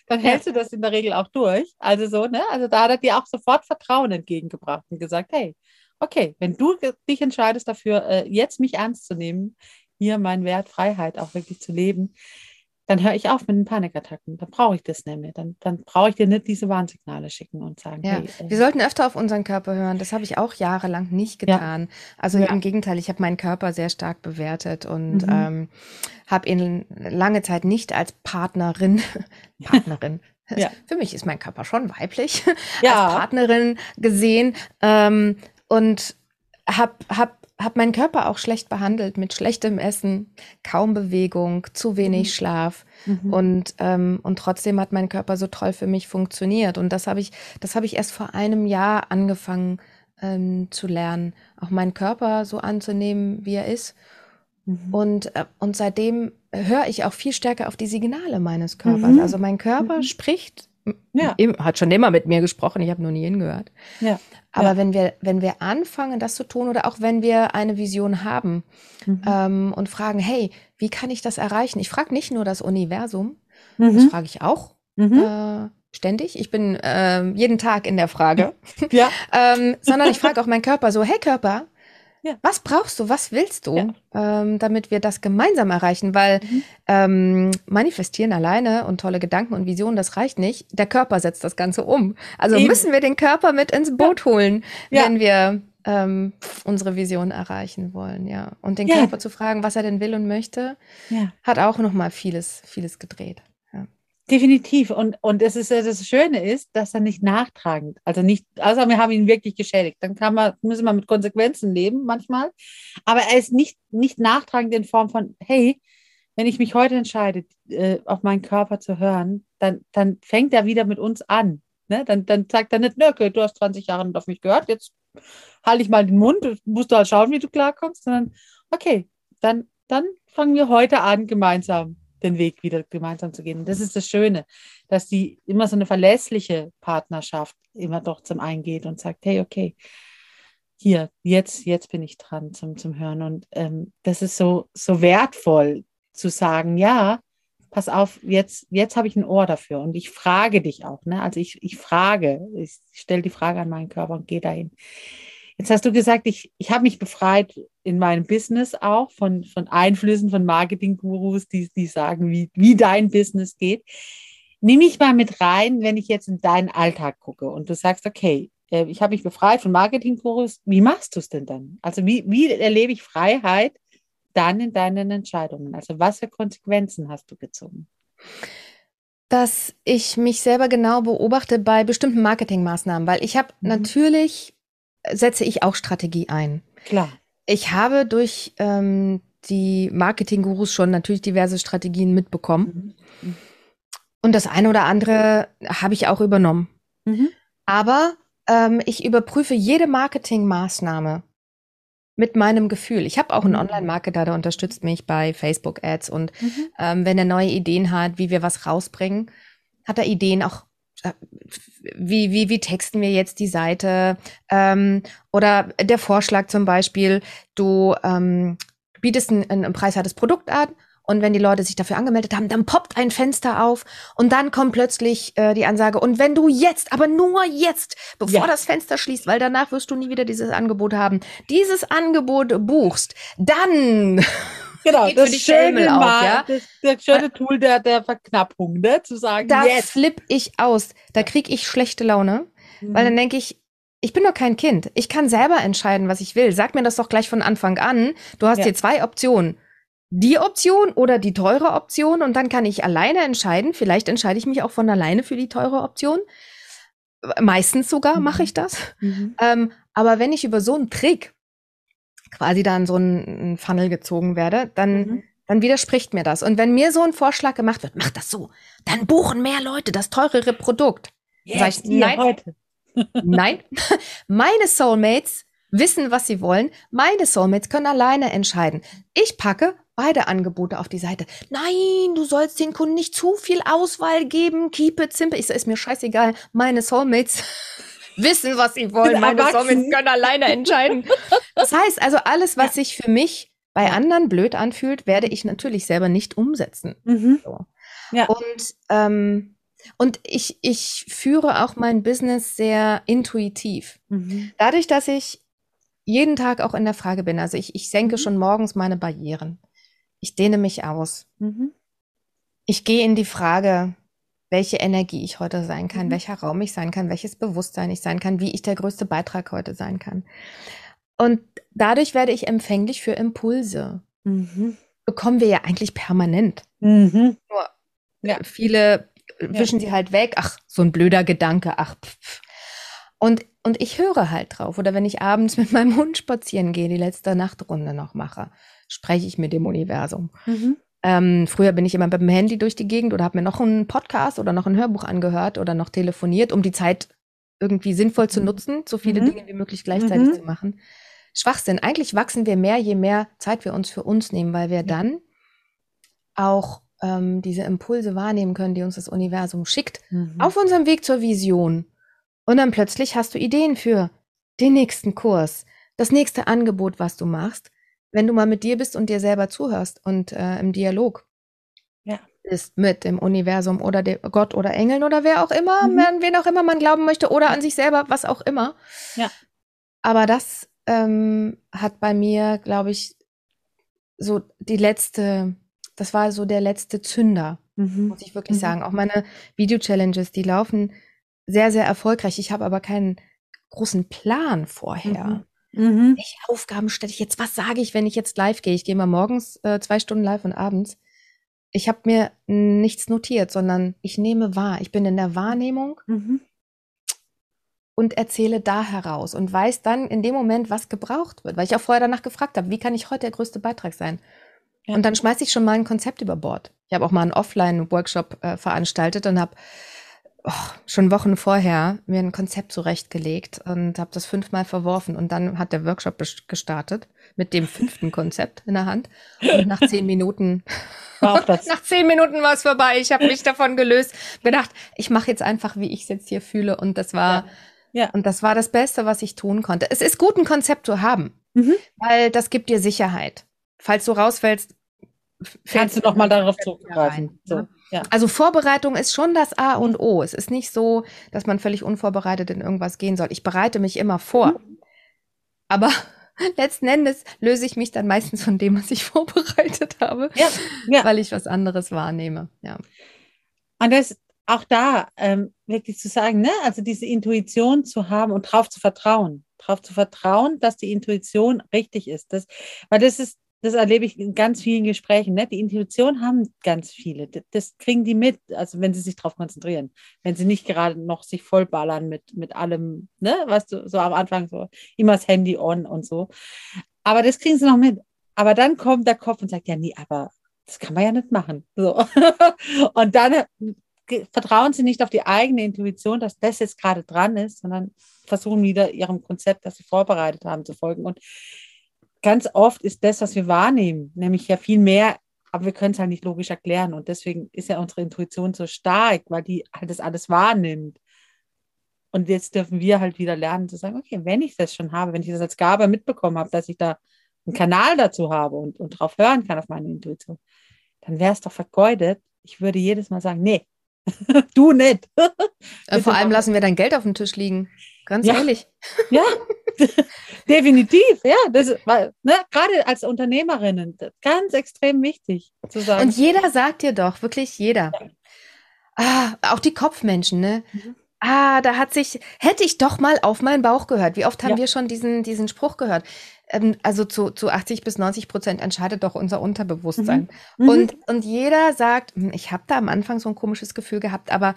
dann hältst ja. du das in der Regel auch durch. Also so, ne? Also da hat er dir auch sofort Vertrauen entgegengebracht und gesagt, hey, okay, wenn du dich entscheidest dafür, äh, jetzt mich ernst zu nehmen, hier meinen Wert Freiheit auch wirklich zu leben, dann höre ich auf mit den Panikattacken. Dann brauche ich das nicht mehr. Dann, dann brauche ich dir nicht diese Warnsignale schicken und sagen, ja. hey. Äh, Wir sollten öfter auf unseren Körper hören. Das habe ich auch jahrelang nicht getan. Ja. Also ja. im Gegenteil, ich habe meinen Körper sehr stark bewertet und mhm. ähm, habe ihn lange Zeit nicht als Partnerin, Partnerin, ja. Für mich ist mein Körper schon weiblich, ja. als Partnerin gesehen ähm, und habe hab habe meinen Körper auch schlecht behandelt mit schlechtem Essen, kaum Bewegung, zu wenig mhm. Schlaf mhm. und ähm, und trotzdem hat mein Körper so toll für mich funktioniert und das habe ich das habe ich erst vor einem Jahr angefangen ähm, zu lernen, auch meinen Körper so anzunehmen, wie er ist mhm. und äh, und seitdem höre ich auch viel stärker auf die Signale meines Körpers. Mhm. Also mein Körper mhm. spricht ja. hat schon immer mit mir gesprochen, ich habe nur nie hingehört. Ja. Aber ja. wenn wir, wenn wir anfangen, das zu tun, oder auch wenn wir eine Vision haben mhm. ähm, und fragen, hey, wie kann ich das erreichen? Ich frage nicht nur das Universum, mhm. das frage ich auch mhm. äh, ständig. Ich bin äh, jeden Tag in der Frage. Ja. ähm, sondern ich frage auch meinen Körper so, hey Körper, ja. Was brauchst du? Was willst du, ja. ähm, damit wir das gemeinsam erreichen? Weil mhm. ähm, manifestieren alleine und tolle Gedanken und Visionen, das reicht nicht. Der Körper setzt das Ganze um. Also Eben. müssen wir den Körper mit ins Boot ja. holen, wenn wir ähm, unsere Vision erreichen wollen. Ja. Und den Körper zu fragen, was er denn will und möchte, hat auch noch mal vieles, vieles gedreht. Definitiv. Und, und es ist das Schöne ist, dass er nicht nachtragend, also nicht, also wir haben ihn wirklich geschädigt. Dann kann man, müssen wir mit Konsequenzen leben manchmal. Aber er ist nicht, nicht nachtragend in Form von, hey, wenn ich mich heute entscheide, äh, auf meinen Körper zu hören, dann, dann fängt er wieder mit uns an. Ne? Dann, dann sagt er nicht, okay, du hast 20 Jahre nicht auf mich gehört, jetzt halte ich mal den Mund, musst du halt schauen, wie du klarkommst, sondern okay, dann, dann fangen wir heute an, gemeinsam den Weg wieder gemeinsam zu gehen. Und das ist das Schöne, dass die immer so eine verlässliche Partnerschaft immer doch zum Eingeht und sagt, hey, okay, hier, jetzt, jetzt bin ich dran zum, zum Hören. Und ähm, das ist so, so wertvoll zu sagen, ja, pass auf, jetzt, jetzt habe ich ein Ohr dafür und ich frage dich auch. Ne? Also ich, ich frage, ich stelle die Frage an meinen Körper und gehe dahin. Jetzt hast du gesagt, ich, ich habe mich befreit in meinem Business auch von, von Einflüssen von Marketing-Gurus, die, die sagen, wie, wie dein Business geht. Nimm mich mal mit rein, wenn ich jetzt in deinen Alltag gucke und du sagst, okay, äh, ich habe mich befreit von Marketing-Gurus. Wie machst du es denn dann? Also wie, wie erlebe ich Freiheit dann in deinen Entscheidungen? Also was für Konsequenzen hast du gezogen? Dass ich mich selber genau beobachte bei bestimmten Marketingmaßnahmen, weil ich habe mhm. natürlich setze ich auch Strategie ein. Klar. Ich habe durch ähm, die Marketing-Gurus schon natürlich diverse Strategien mitbekommen. Mhm. Und das eine oder andere habe ich auch übernommen. Mhm. Aber ähm, ich überprüfe jede Marketingmaßnahme mit meinem Gefühl. Ich habe auch einen mhm. Online-Marketer, der unterstützt mich bei Facebook-Ads und mhm. ähm, wenn er neue Ideen hat, wie wir was rausbringen, hat er Ideen auch wie, wie, wie texten wir jetzt die Seite? Ähm, oder der Vorschlag zum Beispiel, du ähm, bietest ein, ein preiswertes Produkt an und wenn die Leute sich dafür angemeldet haben, dann poppt ein Fenster auf und dann kommt plötzlich äh, die Ansage, und wenn du jetzt, aber nur jetzt, bevor ja. das Fenster schließt, weil danach wirst du nie wieder dieses Angebot haben, dieses Angebot buchst, dann genau, das schöne, auf, Mal, ja? das, das schöne Tool der, der Verknappung, ne? zu sagen, da yes. flipp ich aus, da krieg ich schlechte Laune, mhm. weil dann denke ich, ich bin doch kein Kind. Ich kann selber entscheiden, was ich will. Sag mir das doch gleich von Anfang an. Du hast ja. hier zwei Optionen die Option oder die teure Option und dann kann ich alleine entscheiden. Vielleicht entscheide ich mich auch von alleine für die teure Option. Meistens sogar mhm. mache ich das. Mhm. Ähm, aber wenn ich über so einen Trick quasi da in so einen Funnel gezogen werde, dann, mhm. dann widerspricht mir das. Und wenn mir so ein Vorschlag gemacht wird, mach das so, dann buchen mehr Leute das teurere Produkt. Yes, ich, nein, heute. nein, meine Soulmates wissen, was sie wollen. Meine Soulmates können alleine entscheiden. Ich packe beide Angebote auf die Seite. Nein, du sollst den Kunden nicht zu viel Auswahl geben. Keep it simple. Ich so, ist mir scheißegal. Meine Soulmates wissen, was sie wollen. Meine Soulmates können alleine entscheiden. Das heißt also, alles, was sich für mich bei anderen blöd anfühlt, werde ich natürlich selber nicht umsetzen. Mhm. So. Ja. Und, ähm, und ich, ich führe auch mein Business sehr intuitiv. Mhm. Dadurch, dass ich jeden Tag auch in der Frage bin, also ich, ich senke mhm. schon morgens meine Barrieren. Ich dehne mich aus. Mhm. Ich gehe in die Frage, welche Energie ich heute sein kann, mhm. welcher Raum ich sein kann, welches Bewusstsein ich sein kann, wie ich der größte Beitrag heute sein kann. Und dadurch werde ich empfänglich für Impulse. Mhm. Bekommen wir ja eigentlich permanent. Mhm. Nur ja. viele wischen ja. sie halt weg. Ach, so ein blöder Gedanke. Ach, pff. Und, und ich höre halt drauf. Oder wenn ich abends mit meinem Hund spazieren gehe, die letzte Nachtrunde noch mache spreche ich mit dem Universum. Mhm. Ähm, früher bin ich immer mit dem Handy durch die Gegend oder habe mir noch einen Podcast oder noch ein Hörbuch angehört oder noch telefoniert, um die Zeit irgendwie sinnvoll zu mhm. nutzen, so viele mhm. Dinge wie möglich gleichzeitig mhm. zu machen. Schwachsinn. Eigentlich wachsen wir mehr, je mehr Zeit wir uns für uns nehmen, weil wir dann auch ähm, diese Impulse wahrnehmen können, die uns das Universum schickt, mhm. auf unserem Weg zur Vision. Und dann plötzlich hast du Ideen für den nächsten Kurs, das nächste Angebot, was du machst wenn du mal mit dir bist und dir selber zuhörst und äh, im Dialog ja. bist mit dem Universum oder dem Gott oder Engeln oder wer auch immer, mhm. wen auch immer man glauben möchte oder an sich selber, was auch immer. Ja. Aber das ähm, hat bei mir, glaube ich, so die letzte, das war so der letzte Zünder, mhm. muss ich wirklich mhm. sagen. Auch meine Video-Challenges, die laufen sehr, sehr erfolgreich. Ich habe aber keinen großen Plan vorher. Mhm. Welche Aufgaben stelle ich jetzt? Was sage ich, wenn ich jetzt live gehe? Ich gehe mal morgens äh, zwei Stunden live und abends. Ich habe mir nichts notiert, sondern ich nehme wahr. Ich bin in der Wahrnehmung mhm. und erzähle da heraus und weiß dann in dem Moment, was gebraucht wird, weil ich auch vorher danach gefragt habe, wie kann ich heute der größte Beitrag sein? Ja. Und dann schmeiße ich schon mal ein Konzept über Bord. Ich habe auch mal einen Offline-Workshop äh, veranstaltet und habe oh, schon Wochen vorher mir ein Konzept zurechtgelegt und habe das fünfmal verworfen. Und dann hat der Workshop gestartet mit dem fünften Konzept in der Hand. Und nach zehn Minuten, nach zehn Minuten war es vorbei. Ich habe mich davon gelöst, gedacht, ich mache jetzt einfach, wie ich es jetzt hier fühle. Und das war, ja. ja. und das war das Beste, was ich tun konnte. Es ist gut, ein Konzept zu haben, mhm. weil das gibt dir Sicherheit. Falls du rausfällst, kannst du noch mal darauf zurückgreifen. So, ne? Ja. Also Vorbereitung ist schon das A und O. Es ist nicht so, dass man völlig unvorbereitet in irgendwas gehen soll. Ich bereite mich immer vor. Mhm. Aber letzten Endes löse ich mich dann meistens von dem, was ich vorbereitet habe, ja, ja. weil ich was anderes wahrnehme. Ja. Und das auch da ähm, wirklich zu sagen, ne, also diese Intuition zu haben und drauf zu vertrauen, drauf zu vertrauen, dass die Intuition richtig ist. Das, weil das ist das erlebe ich in ganz vielen Gesprächen. Ne? Die Intuition haben ganz viele. Das kriegen die mit, also wenn sie sich darauf konzentrieren. Wenn sie nicht gerade noch sich vollballern mit, mit allem, ne? was du so am Anfang so immer das Handy on und so. Aber das kriegen sie noch mit. Aber dann kommt der Kopf und sagt, ja, nee, aber das kann man ja nicht machen. So. und dann äh, vertrauen sie nicht auf die eigene Intuition, dass das jetzt gerade dran ist, sondern versuchen wieder ihrem Konzept, das sie vorbereitet haben, zu folgen. Und ganz oft ist das, was wir wahrnehmen, nämlich ja viel mehr, aber wir können es halt nicht logisch erklären. Und deswegen ist ja unsere Intuition so stark, weil die halt das alles wahrnimmt. Und jetzt dürfen wir halt wieder lernen zu sagen, okay, wenn ich das schon habe, wenn ich das als Gabe mitbekommen habe, dass ich da einen Kanal dazu habe und, und drauf hören kann auf meine Intuition, dann wäre es doch vergeudet. Ich würde jedes Mal sagen, nee, du nicht. Äh, vor allem lassen wir dein Geld auf dem Tisch liegen. Ganz ja. ehrlich. Ja, definitiv. Ja, das war ne, gerade als Unternehmerinnen ganz extrem wichtig zu sagen. Und jeder sagt dir doch, wirklich jeder. Ja. Ah, auch die Kopfmenschen, ne? Mhm. Ah, da hat sich, hätte ich doch mal auf meinen Bauch gehört. Wie oft haben ja. wir schon diesen, diesen Spruch gehört? Ähm, also zu, zu 80 bis 90 Prozent entscheidet doch unser Unterbewusstsein. Mhm. Mhm. Und, und jeder sagt, hm, ich habe da am Anfang so ein komisches Gefühl gehabt, aber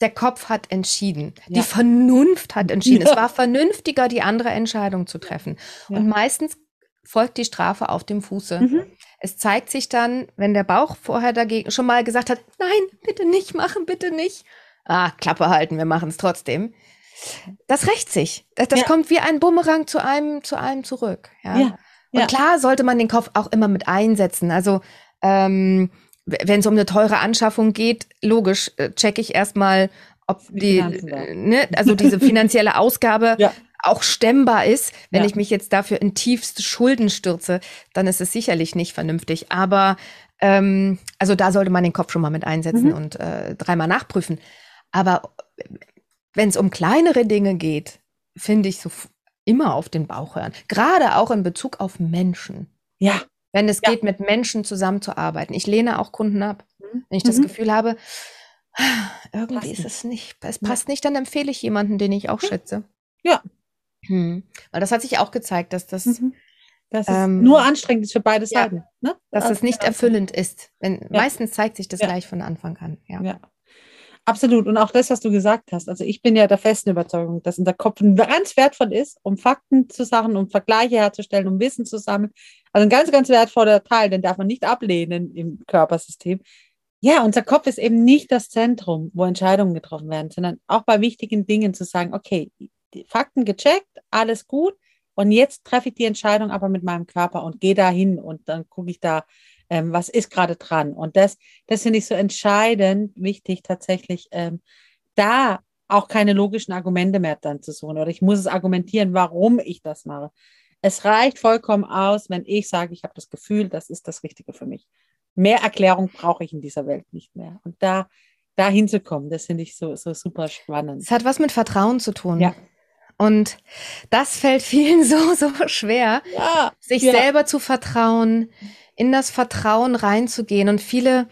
der Kopf hat entschieden. Ja. Die Vernunft hat entschieden. Ja. Es war vernünftiger, die andere Entscheidung zu treffen. Und meistens folgt die Strafe auf dem Fuße. Mhm. Es zeigt sich dann, wenn der Bauch vorher dagegen schon mal gesagt hat, nein, bitte nicht machen, bitte nicht. Ah, Klappe halten, wir machen es trotzdem. Das rächt sich. Das, das kommt wie ein Bumerang zu einem, zu einem zurück. Ja. Und klar sollte man den Kopf auch immer mit einsetzen. Also ähm, wenn es um eine teure Anschaffung geht, logisch, äh, checke ich erstmal, ob die, äh, ne, also diese finanzielle Ausgabe ja. auch stemmbar ist. Wenn ja. ich mich jetzt dafür in tiefste Schulden stürze, dann ist es sicherlich nicht vernünftig. Aber ähm, also da sollte man den Kopf schon mal mit einsetzen mhm. und äh, dreimal nachprüfen. Aber wenn es um kleinere Dinge geht, finde ich so immer auf den Bauch hören. Gerade auch in Bezug auf Menschen. Ja, wenn es ja. geht, mit Menschen zusammenzuarbeiten. Ich lehne auch Kunden ab. Mhm. Wenn ich das mhm. Gefühl habe, irgendwie passt ist es nicht, es passt ja. nicht, dann empfehle ich jemanden, den ich auch schätze. Ja. Hm. Weil das hat sich auch gezeigt, dass das, mhm. dass ähm, nur anstrengend ist für beide Seiten. Ne? Dass es nicht erfüllend ist. Wenn, Meistens zeigt sich das gleich von Anfang an. ja. Absolut. Und auch das, was du gesagt hast. Also ich bin ja der festen Überzeugung, dass unser Kopf ganz wertvoll ist, um Fakten zu sagen, um Vergleiche herzustellen, um Wissen zu sammeln. Also ein ganz, ganz wertvoller Teil, den darf man nicht ablehnen im Körpersystem. Ja, unser Kopf ist eben nicht das Zentrum, wo Entscheidungen getroffen werden, sondern auch bei wichtigen Dingen zu sagen, okay, Fakten gecheckt, alles gut. Und jetzt treffe ich die Entscheidung aber mit meinem Körper und gehe dahin und dann gucke ich da, ähm, was ist gerade dran. Und das, das finde ich so entscheidend wichtig, tatsächlich ähm, da auch keine logischen Argumente mehr dann zu suchen. Oder ich muss es argumentieren, warum ich das mache. Es reicht vollkommen aus, wenn ich sage, ich habe das Gefühl, das ist das Richtige für mich. Mehr Erklärung brauche ich in dieser Welt nicht mehr. Und da, da hinzukommen, das finde ich so, so super spannend. Es hat was mit Vertrauen zu tun. Ja. Und das fällt vielen so, so schwer, ja, sich ja. selber zu vertrauen, in das Vertrauen reinzugehen. Und viele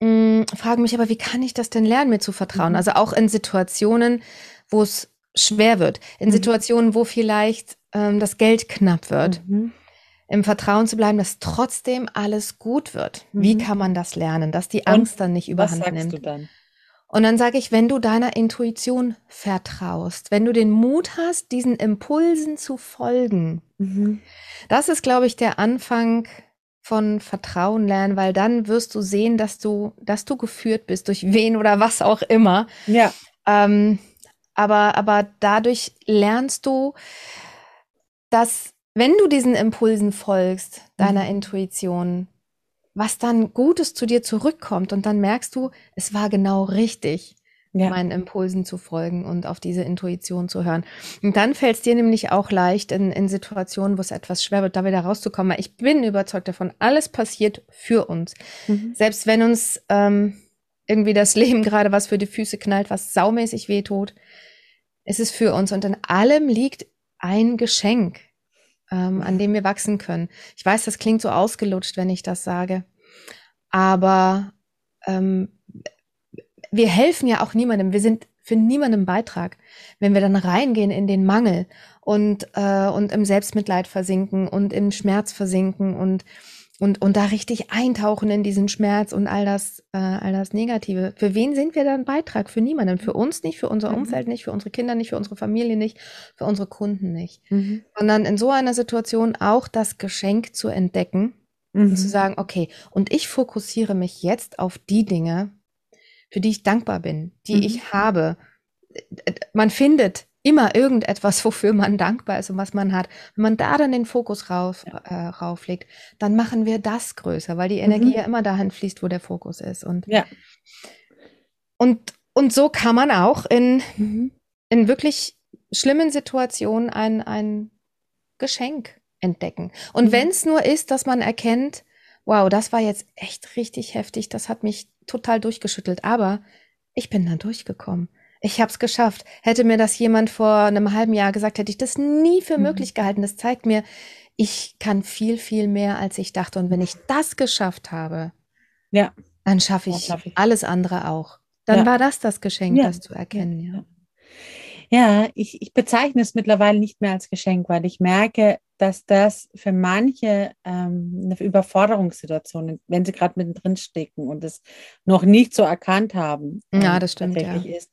mh, mm, fragen mich aber, wie kann ich das denn lernen, mir zu vertrauen? Mhm. Also auch in Situationen, wo es schwer wird, in mhm. Situationen, wo vielleicht ähm, das Geld knapp wird, mhm. im Vertrauen zu bleiben, dass trotzdem alles gut wird. Mhm. Wie kann man das lernen, dass die Angst Und dann nicht überhand was sagst nimmt? Du dann? Und dann sage ich, wenn du deiner Intuition vertraust, wenn du den Mut hast, diesen Impulsen zu folgen, mhm. das ist, glaube ich, der Anfang von Vertrauen lernen, weil dann wirst du sehen, dass du, dass du geführt bist durch wen oder was auch immer. Ja. Ähm, aber, aber dadurch lernst du, dass wenn du diesen Impulsen folgst, deiner mhm. Intuition, was dann Gutes zu dir zurückkommt und dann merkst du, es war genau richtig ja. meinen Impulsen zu folgen und auf diese Intuition zu hören. Und dann fällt es dir nämlich auch leicht, in, in Situationen, wo es etwas schwer wird, da wieder rauszukommen. Weil ich bin überzeugt davon, alles passiert für uns. Mhm. Selbst wenn uns ähm, irgendwie das Leben gerade was für die Füße knallt, was saumäßig wehtut, ist es für uns. Und in allem liegt ein Geschenk, ähm, an dem wir wachsen können. Ich weiß, das klingt so ausgelutscht, wenn ich das sage. Aber ähm, wir helfen ja auch niemandem. Wir sind für niemanden Beitrag, wenn wir dann reingehen in den Mangel und, äh, und im Selbstmitleid versinken und im Schmerz versinken und, und, und da richtig eintauchen in diesen Schmerz und all das, äh, all das Negative. Für wen sind wir dann Beitrag? Für niemanden. Für uns nicht, für unser mhm. Umfeld nicht, für unsere Kinder nicht, für unsere Familie nicht, für unsere Kunden nicht. Mhm. Sondern in so einer Situation auch das Geschenk zu entdecken mhm. und zu sagen, okay, und ich fokussiere mich jetzt auf die Dinge, für die ich dankbar bin, die mhm. ich habe. Man findet immer irgendetwas, wofür man dankbar ist und was man hat. Wenn man da dann den Fokus rauf, ja. äh, rauflegt, dann machen wir das größer, weil die Energie mhm. ja immer dahin fließt, wo der Fokus ist. Und, ja. und, und so kann man auch in, mhm. in wirklich schlimmen Situationen ein, ein Geschenk entdecken. Und mhm. wenn es nur ist, dass man erkennt, wow, das war jetzt echt richtig heftig, das hat mich total durchgeschüttelt, aber ich bin dann durchgekommen. Ich habe es geschafft. Hätte mir das jemand vor einem halben Jahr gesagt, hätte ich das nie für mhm. möglich gehalten. Das zeigt mir, ich kann viel, viel mehr, als ich dachte. Und wenn ich das geschafft habe, ja. dann schaffe ich, ja, ich, alles andere auch. Dann ja. war das das Geschenk, das zu erkennen. Ja. Ja, ich, ich bezeichne es mittlerweile nicht mehr als Geschenk, weil ich merke, dass das für manche ähm, eine Überforderungssituation, ist, wenn sie gerade mittendrin stecken und es noch nicht so erkannt haben, ja, ähm, das stimmt, tatsächlich ja. ist.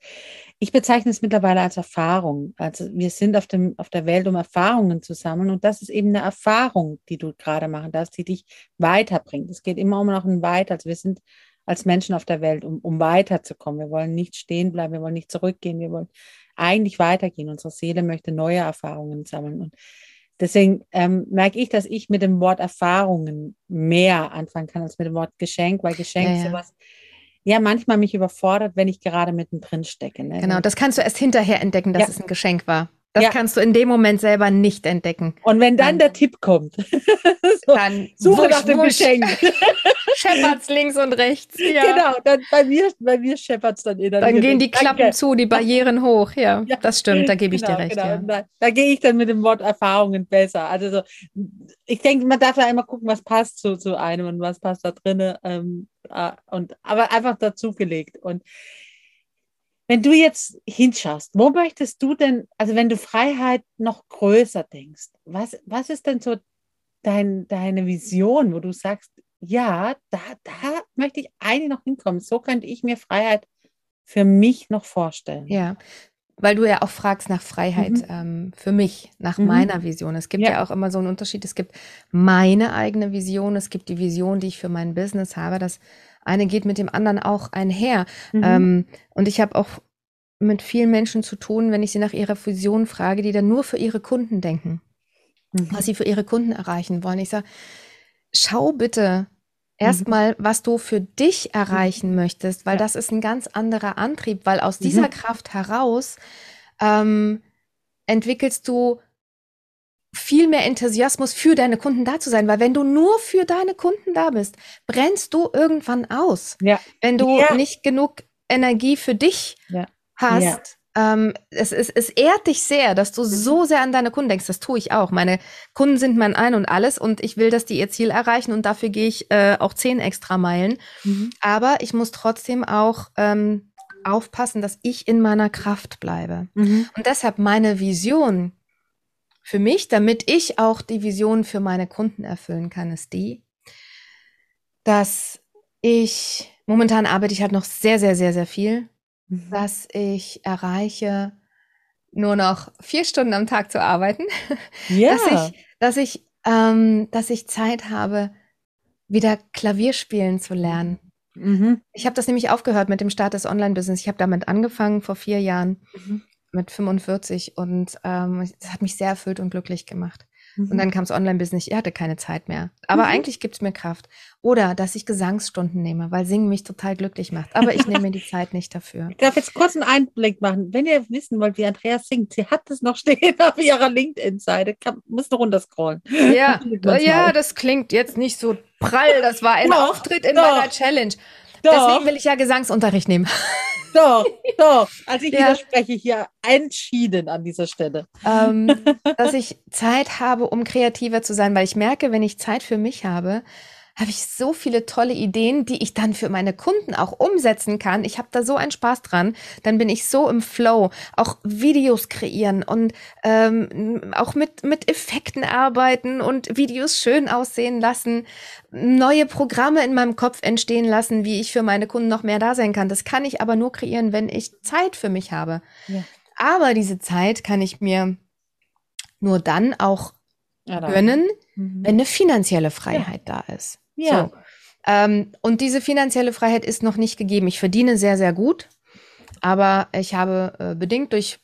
Ich bezeichne es mittlerweile als Erfahrung. Also wir sind auf, dem, auf der Welt, um Erfahrungen zu sammeln und das ist eben eine Erfahrung, die du gerade machen darfst, die dich weiterbringt. Es geht immer um noch ein Weiter. Also wir sind als Menschen auf der Welt, um, um weiterzukommen. Wir wollen nicht stehen bleiben, wir wollen nicht zurückgehen, wir wollen eigentlich weitergehen. Unsere Seele möchte neue Erfahrungen sammeln. Und deswegen ähm, merke ich, dass ich mit dem Wort Erfahrungen mehr anfangen kann als mit dem Wort Geschenk, weil Geschenk ja, sowas ja manchmal mich überfordert, wenn ich gerade mittendrin stecke. Ne? Genau, das kannst du erst hinterher entdecken, dass ja. es ein Geschenk war. Das ja. kannst du in dem Moment selber nicht entdecken. Und wenn dann, dann der Tipp kommt, so, dann suche wusch, nach dem wusch. Geschenk. Scheppert's links und rechts. Ja. Genau, dann bei mir, bei mir scheppert's dann in Dann gehen die Klappen Danke. zu, die Barrieren hoch. Ja, ja. das stimmt, da gebe ich genau, dir recht. Genau. Ja. Da, da gehe ich dann mit dem Wort Erfahrungen besser. Also so, ich denke, man darf ja immer gucken, was passt zu, zu einem und was passt da drinnen. Ähm, äh, und, aber einfach dazugelegt. Und wenn du jetzt hinschaust, wo möchtest du denn, also wenn du Freiheit noch größer denkst, was, was ist denn so dein, deine Vision, wo du sagst, ja, da, da möchte ich eigentlich noch hinkommen. So könnte ich mir Freiheit für mich noch vorstellen. Ja, weil du ja auch fragst nach Freiheit mhm. ähm, für mich, nach mhm. meiner Vision. Es gibt ja. ja. auch immer so einen Unterschied. Es gibt meine eigene Vision, es gibt die Vision, die ich für mein Business habe. Das eine geht mit dem anderen auch einher. Mhm. Ähm, und ich habe auch mit vielen Menschen zu tun, wenn ich sie nach ihrer Fusion frage, die dann nur für ihre Kunden denken, mhm. was sie für ihre Kunden erreichen wollen. Ich sage, schau bitte erstmal, mhm. was du für dich erreichen mhm. möchtest, weil ja. das ist ein ganz anderer Antrieb, weil aus dieser mhm. Kraft heraus ähm, entwickelst du viel mehr Enthusiasmus für deine Kunden da zu sein, weil wenn du nur für deine Kunden da bist, brennst du irgendwann aus. Ja. Wenn du ja. nicht genug Energie für dich ja. hast. Ja. Ähm, es, es, es ehrt dich sehr, dass du so mhm. sehr an deine Kunden denkst. Das tue ich auch. Meine Kunden sind mein Ein und alles und ich will, dass die ihr Ziel erreichen und dafür gehe ich äh, auch zehn extra Meilen. Mhm. Aber ich muss trotzdem auch ähm, aufpassen, dass ich in meiner Kraft bleibe. Mhm. Und deshalb meine Vision für mich, damit ich auch die Vision für meine Kunden erfüllen kann, ist die, dass ich, momentan arbeite ich halt noch sehr, sehr, sehr, sehr viel, mhm. dass ich erreiche, nur noch vier Stunden am Tag zu arbeiten. Ja. Dass ich, dass ich, ähm, dass ich Zeit habe wieder Klavier spielen zu lernen. Mhm. Ich habe das nämlich aufgehört mit dem Start des Online-Business. Ich habe damit angefangen vor vier Jahren mhm. Mit 45 und ähm, das hat mich sehr erfüllt und glücklich gemacht. Und dann mhm. kam es Online-Business. Ich hatte keine Zeit mehr. Aber mhm. eigentlich gibt es mir Kraft. Oder dass ich Gesangsstunden nehme, weil Singen mich total glücklich macht. Aber ich nehme mir die Zeit nicht dafür. Ich darf jetzt kurz einen Einblick machen. Wenn ihr wissen wollt, wie Andrea singt, sie hat es noch stehen auf ihrer LinkedIn-Seite. Muss noch runterscrollen. Ja, ja das klingt jetzt nicht so prall. Das war ein Auftritt in doch. meiner Challenge. Doch. Deswegen will ich ja Gesangsunterricht nehmen. Doch, doch. Also ich ja. widerspreche hier entschieden an dieser Stelle. Ähm, dass ich Zeit habe, um kreativer zu sein, weil ich merke, wenn ich Zeit für mich habe, habe ich so viele tolle Ideen, die ich dann für meine Kunden auch umsetzen kann. Ich habe da so einen Spaß dran. Dann bin ich so im Flow. Auch Videos kreieren und ähm, auch mit, mit Effekten arbeiten und Videos schön aussehen lassen. Neue Programme in meinem Kopf entstehen lassen, wie ich für meine Kunden noch mehr da sein kann. Das kann ich aber nur kreieren, wenn ich Zeit für mich habe. Ja. Aber diese Zeit kann ich mir nur dann auch ja, gönnen, mhm. wenn eine finanzielle Freiheit ja. da ist. Ja. So. Ähm, und diese finanzielle Freiheit ist noch nicht gegeben. Ich verdiene sehr, sehr gut, aber ich habe äh, bedingt durch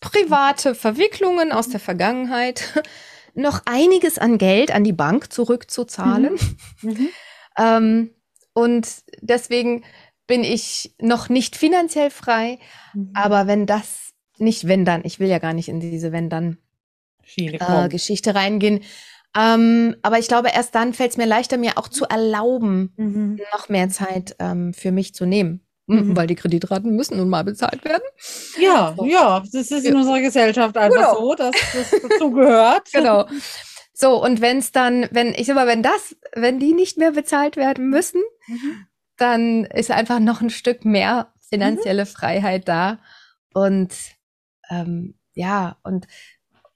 private Verwicklungen aus der Vergangenheit noch einiges an Geld an die Bank zurückzuzahlen. Mhm. Mhm. ähm, und deswegen bin ich noch nicht finanziell frei. Mhm. Aber wenn das nicht, wenn dann, ich will ja gar nicht in diese wenn dann äh, Geschichte reingehen, ähm, aber ich glaube, erst dann fällt es mir leichter, mir auch zu erlauben, mhm. noch mehr Zeit ähm, für mich zu nehmen. Mhm. Weil die Kreditraten müssen nun mal bezahlt werden. Ja, so. ja, das ist in ja. unserer Gesellschaft einfach genau. so, dass das dazu gehört. genau. So, und wenn es dann, wenn, ich sag mal, wenn das, wenn die nicht mehr bezahlt werden müssen, mhm. dann ist einfach noch ein Stück mehr finanzielle mhm. Freiheit da. Und ähm, ja, und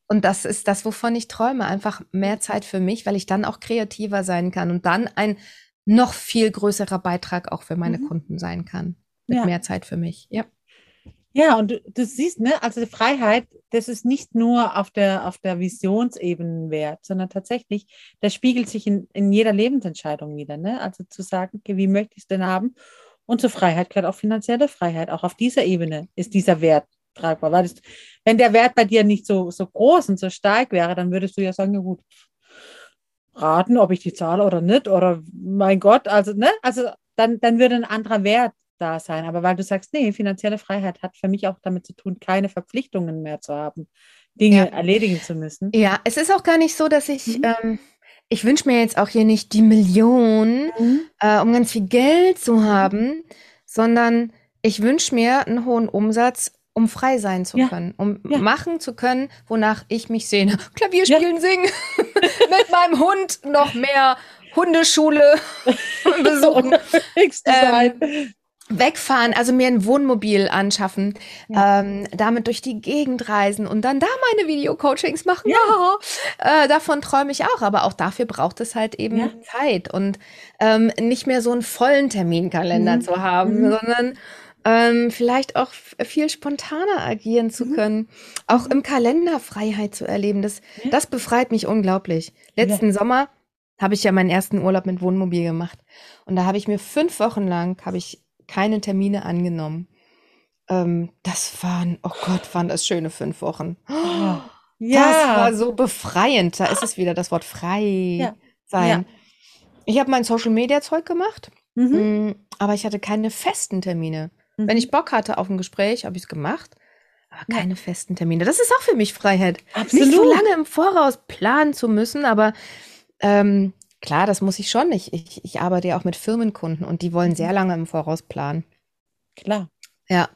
und das ist das, wovon ich träume. Einfach mehr Zeit für mich, weil ich dann auch kreativer sein kann und dann ein noch viel größerer Beitrag auch für meine mhm. Kunden sein kann. Mit ja. mehr Zeit für mich. Ja. Ja, und du, du, siehst, ne, also die Freiheit, das ist nicht nur auf der, auf der Visionsebene wert, sondern tatsächlich, das spiegelt sich in, in jeder Lebensentscheidung wieder, ne? Also zu sagen, okay, wie möchte ich es denn haben? Und zur Freiheit gehört auch finanzielle Freiheit. Auch auf dieser Ebene ist dieser Wert tragbar. Weil das, wenn der Wert bei dir nicht so, so groß und so stark wäre, dann würdest du ja sagen, ja gut, raten, ob ich die zahle oder nicht, oder mein Gott, also, ne, also dann, dann würde ein anderer Wert da sein. Aber weil du sagst, nee, finanzielle Freiheit hat für mich auch damit zu tun, keine Verpflichtungen mehr zu haben, Dinge ja. erledigen zu müssen. Ja, es ist auch gar nicht so, dass ich, mhm. ähm, ich wünsche mir jetzt auch hier nicht die Million, mhm. äh, um ganz viel Geld zu haben, sondern ich wünsche mir einen hohen Umsatz, um frei sein zu ja. können, um ja. machen zu können, wonach ich mich sehne. Klavier spielen, ja. singen, mit meinem Hund noch mehr Hundeschule besuchen. ähm, wegfahren, also mir ein Wohnmobil anschaffen, ähm, damit durch die Gegend reisen und dann da meine Videocoachings machen. Ja. Äh, davon träume ich auch, aber auch dafür braucht es halt eben. Zeit und ähm, nicht mehr so einen vollen Terminkalender mhm. zu haben, mhm. sondern ähm, vielleicht auch viel spontaner agieren zu mhm. können, auch im Kalender Freiheit zu erleben. Das, ja. das befreit mich unglaublich. Letzten ja. Sommer habe ich ja meinen ersten Urlaub mit Wohnmobil gemacht und da habe ich mir fünf Wochen lang habe ich keine Termine angenommen. Ähm, das waren, oh Gott, waren das schöne fünf Wochen. Oh, ja. Das war so befreiend. Da ist es wieder das Wort frei ja. sein. Ich habe mein Social Media Zeug gemacht, mhm. Mm, aber ich hatte keine festen Termine. Mhm. Wenn ich Bock hatte auf ein Gespräch, habe ich es gemacht. Aber keine ja. festen Termine. Das ist auch für mich Freiheit. Absolut. Nicht so lange im Voraus planen zu müssen, aber ähm, klar, das muss ich schon. Ich, ich, ich arbeite ja auch mit Firmenkunden und die wollen sehr mhm. lange im Voraus planen. Klar. Ja.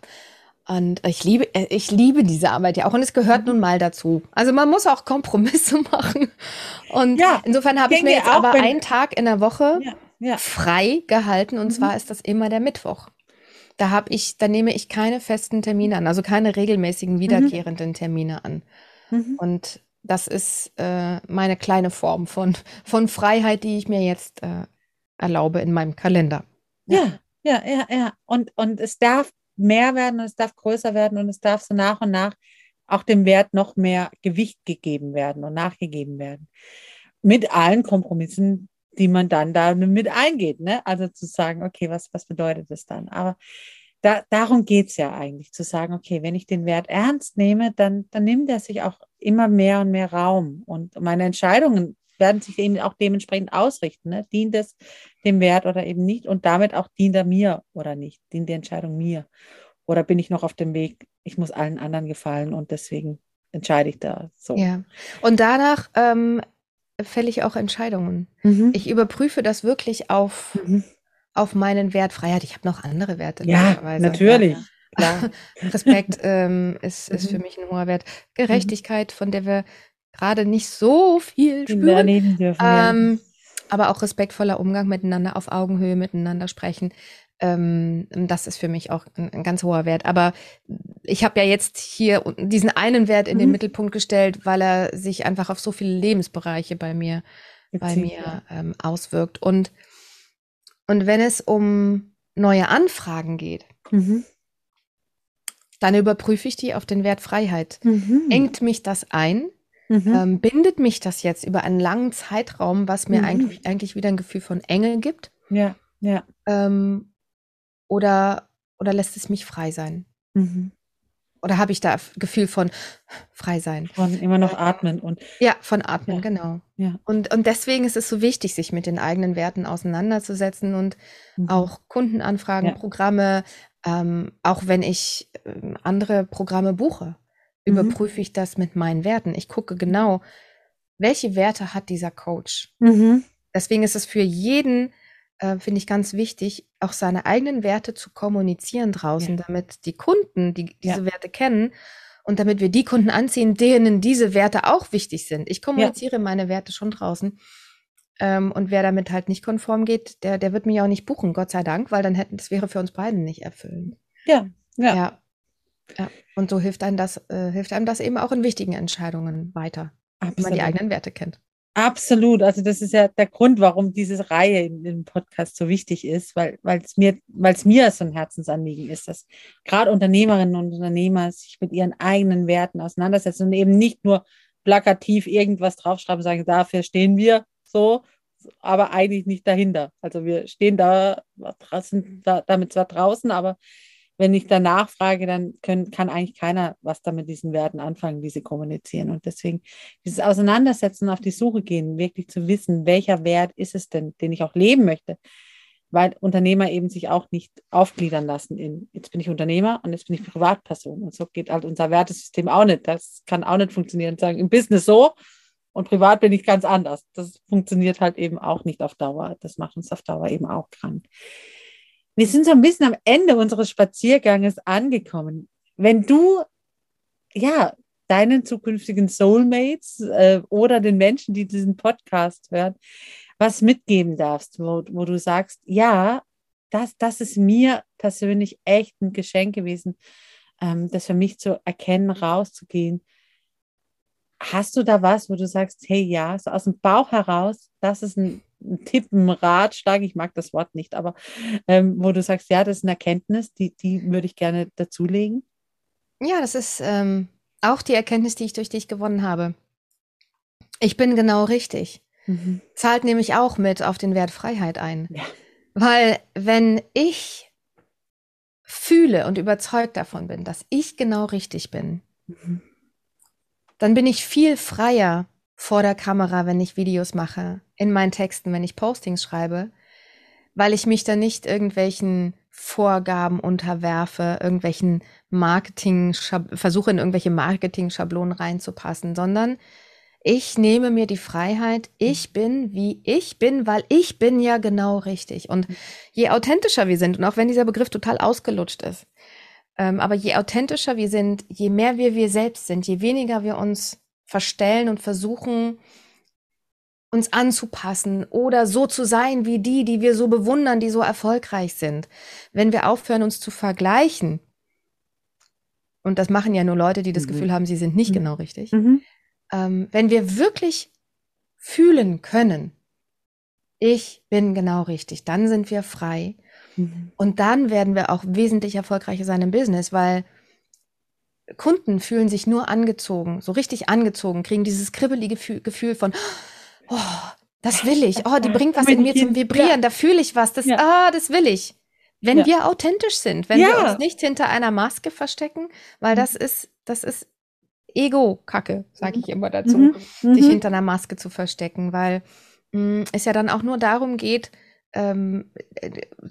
Und ich liebe, äh, ich liebe diese Arbeit ja auch. Und es gehört mhm. nun mal dazu. Also man muss auch Kompromisse machen. Und ja, insofern habe ich mir jetzt aber einen Tag in der Woche ja, ja. frei gehalten. Und mhm. zwar ist das immer der Mittwoch. Da habe ich, da nehme ich keine festen Termine an, also keine regelmäßigen mhm. wiederkehrenden Termine an. Mhm. Und das ist äh, meine kleine Form von, von Freiheit, die ich mir jetzt äh, erlaube in meinem Kalender. Ja. ja, ja, ja, ja. Und, und es darf mehr werden und es darf größer werden und es darf so nach und nach auch dem Wert noch mehr Gewicht gegeben werden und nachgegeben werden. Mit allen Kompromissen, die man dann da mit eingeht. Ne? Also zu sagen, okay, was, was bedeutet das dann? Aber da, darum geht es ja eigentlich, zu sagen, okay, wenn ich den Wert ernst nehme, dann, dann nimmt er sich auch immer mehr und mehr Raum. Und meine Entscheidungen werden sich eben auch dementsprechend ausrichten. Ne? Dient es dem Wert oder eben nicht? Und damit auch dient er mir oder nicht? Dient die Entscheidung mir? Oder bin ich noch auf dem Weg, ich muss allen anderen gefallen und deswegen entscheide ich da so. Ja. Und danach ähm, fälle ich auch Entscheidungen. Mhm. Ich überprüfe das wirklich auf, mhm. auf meinen Wert Freiheit. Ich habe noch andere Werte. Ja, natürlich. Ja. Respekt ähm, ist, ist für mhm. mich ein hoher Wert. Gerechtigkeit, von der wir gerade nicht so viel spüren. Dürfen, ähm, aber auch respektvoller Umgang miteinander, auf Augenhöhe miteinander sprechen. Ähm, das ist für mich auch ein, ein, ganz hoher Wert. Aber ich habe ja jetzt hier diesen einen Wert in mhm. den Mittelpunkt gestellt, weil er sich einfach auf so viele Lebensbereiche bei mir, bei mir ähm, auswirkt. Und, und wenn es um neue Anfragen geht, mhm. dann überprüfe ich die auf den Wert Freiheit. Mhm. Engt mich das ein? Mhm. Ähm, bindet mich das jetzt über einen langen Zeitraum, was mir mhm. eigentlich, eigentlich wieder ein Gefühl von Enge gibt? Ja, ja. Ähm, oder, oder lässt es mich frei sein? Mhm. Oder habe ich da Gefühl von frei sein? Von immer noch atmen und. Ja, von atmen, ja. genau. Ja. Und, und deswegen ist es so wichtig, sich mit den eigenen Werten auseinanderzusetzen und mhm. auch Kundenanfragen, ja. Programme, ähm, auch wenn ich äh, andere Programme buche, mhm. überprüfe ich das mit meinen Werten. Ich gucke genau, welche Werte hat dieser Coach. Mhm. Deswegen ist es für jeden äh, finde ich ganz wichtig, auch seine eigenen Werte zu kommunizieren draußen, ja. damit die Kunden, die diese ja. Werte kennen und damit wir die Kunden anziehen, denen diese Werte auch wichtig sind. Ich kommuniziere ja. meine Werte schon draußen. Ähm, und wer damit halt nicht konform geht, der, der wird mich auch nicht buchen, Gott sei Dank, weil dann hätten, das wäre für uns beiden nicht erfüllend. Ja, ja. ja. Und so hilft einem das, äh, hilft einem das eben auch in wichtigen Entscheidungen weiter, Absolut. wenn man die eigenen Werte kennt. Absolut. Also das ist ja der Grund, warum diese Reihe dem Podcast so wichtig ist, weil es mir, weil es mir so ein Herzensanliegen ist, dass gerade Unternehmerinnen und Unternehmer sich mit ihren eigenen Werten auseinandersetzen und eben nicht nur plakativ irgendwas draufschreiben, sagen, dafür stehen wir so, aber eigentlich nicht dahinter. Also wir stehen da draußen, da, damit zwar draußen, aber wenn ich danach frage, dann können, kann eigentlich keiner was da mit diesen Werten anfangen, die sie kommunizieren. Und deswegen dieses Auseinandersetzen, auf die Suche gehen, wirklich zu wissen, welcher Wert ist es denn, den ich auch leben möchte. Weil Unternehmer eben sich auch nicht aufgliedern lassen in, jetzt bin ich Unternehmer und jetzt bin ich Privatperson. Und so geht halt unser Wertesystem auch nicht. Das kann auch nicht funktionieren. Sagen, im Business so und privat bin ich ganz anders. Das funktioniert halt eben auch nicht auf Dauer. Das macht uns auf Dauer eben auch krank. Wir sind so ein bisschen am Ende unseres Spazierganges angekommen. Wenn du, ja, deinen zukünftigen Soulmates äh, oder den Menschen, die diesen Podcast hören, was mitgeben darfst, wo, wo du sagst, ja, das, das ist mir persönlich echt ein Geschenk gewesen, ähm, das für mich zu erkennen, rauszugehen. Hast du da was, wo du sagst, hey, ja, so aus dem Bauch heraus, das ist ein ein Tipp, ein Ratschlag, ich mag das Wort nicht, aber ähm, wo du sagst, ja, das ist eine Erkenntnis, die, die würde ich gerne dazulegen? Ja, das ist ähm, auch die Erkenntnis, die ich durch dich gewonnen habe. Ich bin genau richtig. Mhm. Zahlt nämlich auch mit auf den Wert Freiheit ein. Ja. Weil wenn ich fühle und überzeugt davon bin, dass ich genau richtig bin, mhm. Dann bin ich viel freier vor der Kamera, wenn ich Videos mache, in meinen Texten, wenn ich Postings schreibe, weil ich mich da nicht irgendwelchen Vorgaben unterwerfe, irgendwelchen Marketing, versuche in irgendwelche Marketing-Schablonen reinzupassen, sondern ich nehme mir die Freiheit, ich bin, wie ich bin, weil ich bin ja genau richtig. Und je authentischer wir sind, und auch wenn dieser Begriff total ausgelutscht ist, ähm, aber je authentischer wir sind, je mehr wir wir selbst sind, je weniger wir uns verstellen und versuchen, uns anzupassen oder so zu sein wie die, die wir so bewundern, die so erfolgreich sind. Wenn wir aufhören, uns zu vergleichen, und das machen ja nur Leute, die das mhm. Gefühl haben, sie sind nicht mhm. genau richtig, mhm. ähm, wenn wir wirklich fühlen können, ich bin genau richtig, dann sind wir frei. Mhm. Und dann werden wir auch wesentlich erfolgreicher sein im Business, weil Kunden fühlen sich nur angezogen, so richtig angezogen, kriegen dieses kribbelige Gefühl von, oh, Das will ich. Oh, die bringt was in mir zum Vibrieren. Ja. Da fühle ich was. Das, ja. ah, das will ich. Wenn ja. wir authentisch sind, wenn wir uns nicht hinter einer Maske verstecken, weil mhm. das ist, das ist Ego-Kacke, sage ich immer dazu, mhm. sich mhm. hinter einer Maske zu verstecken, weil mh, mm, es ja dann auch nur darum geht, ähm,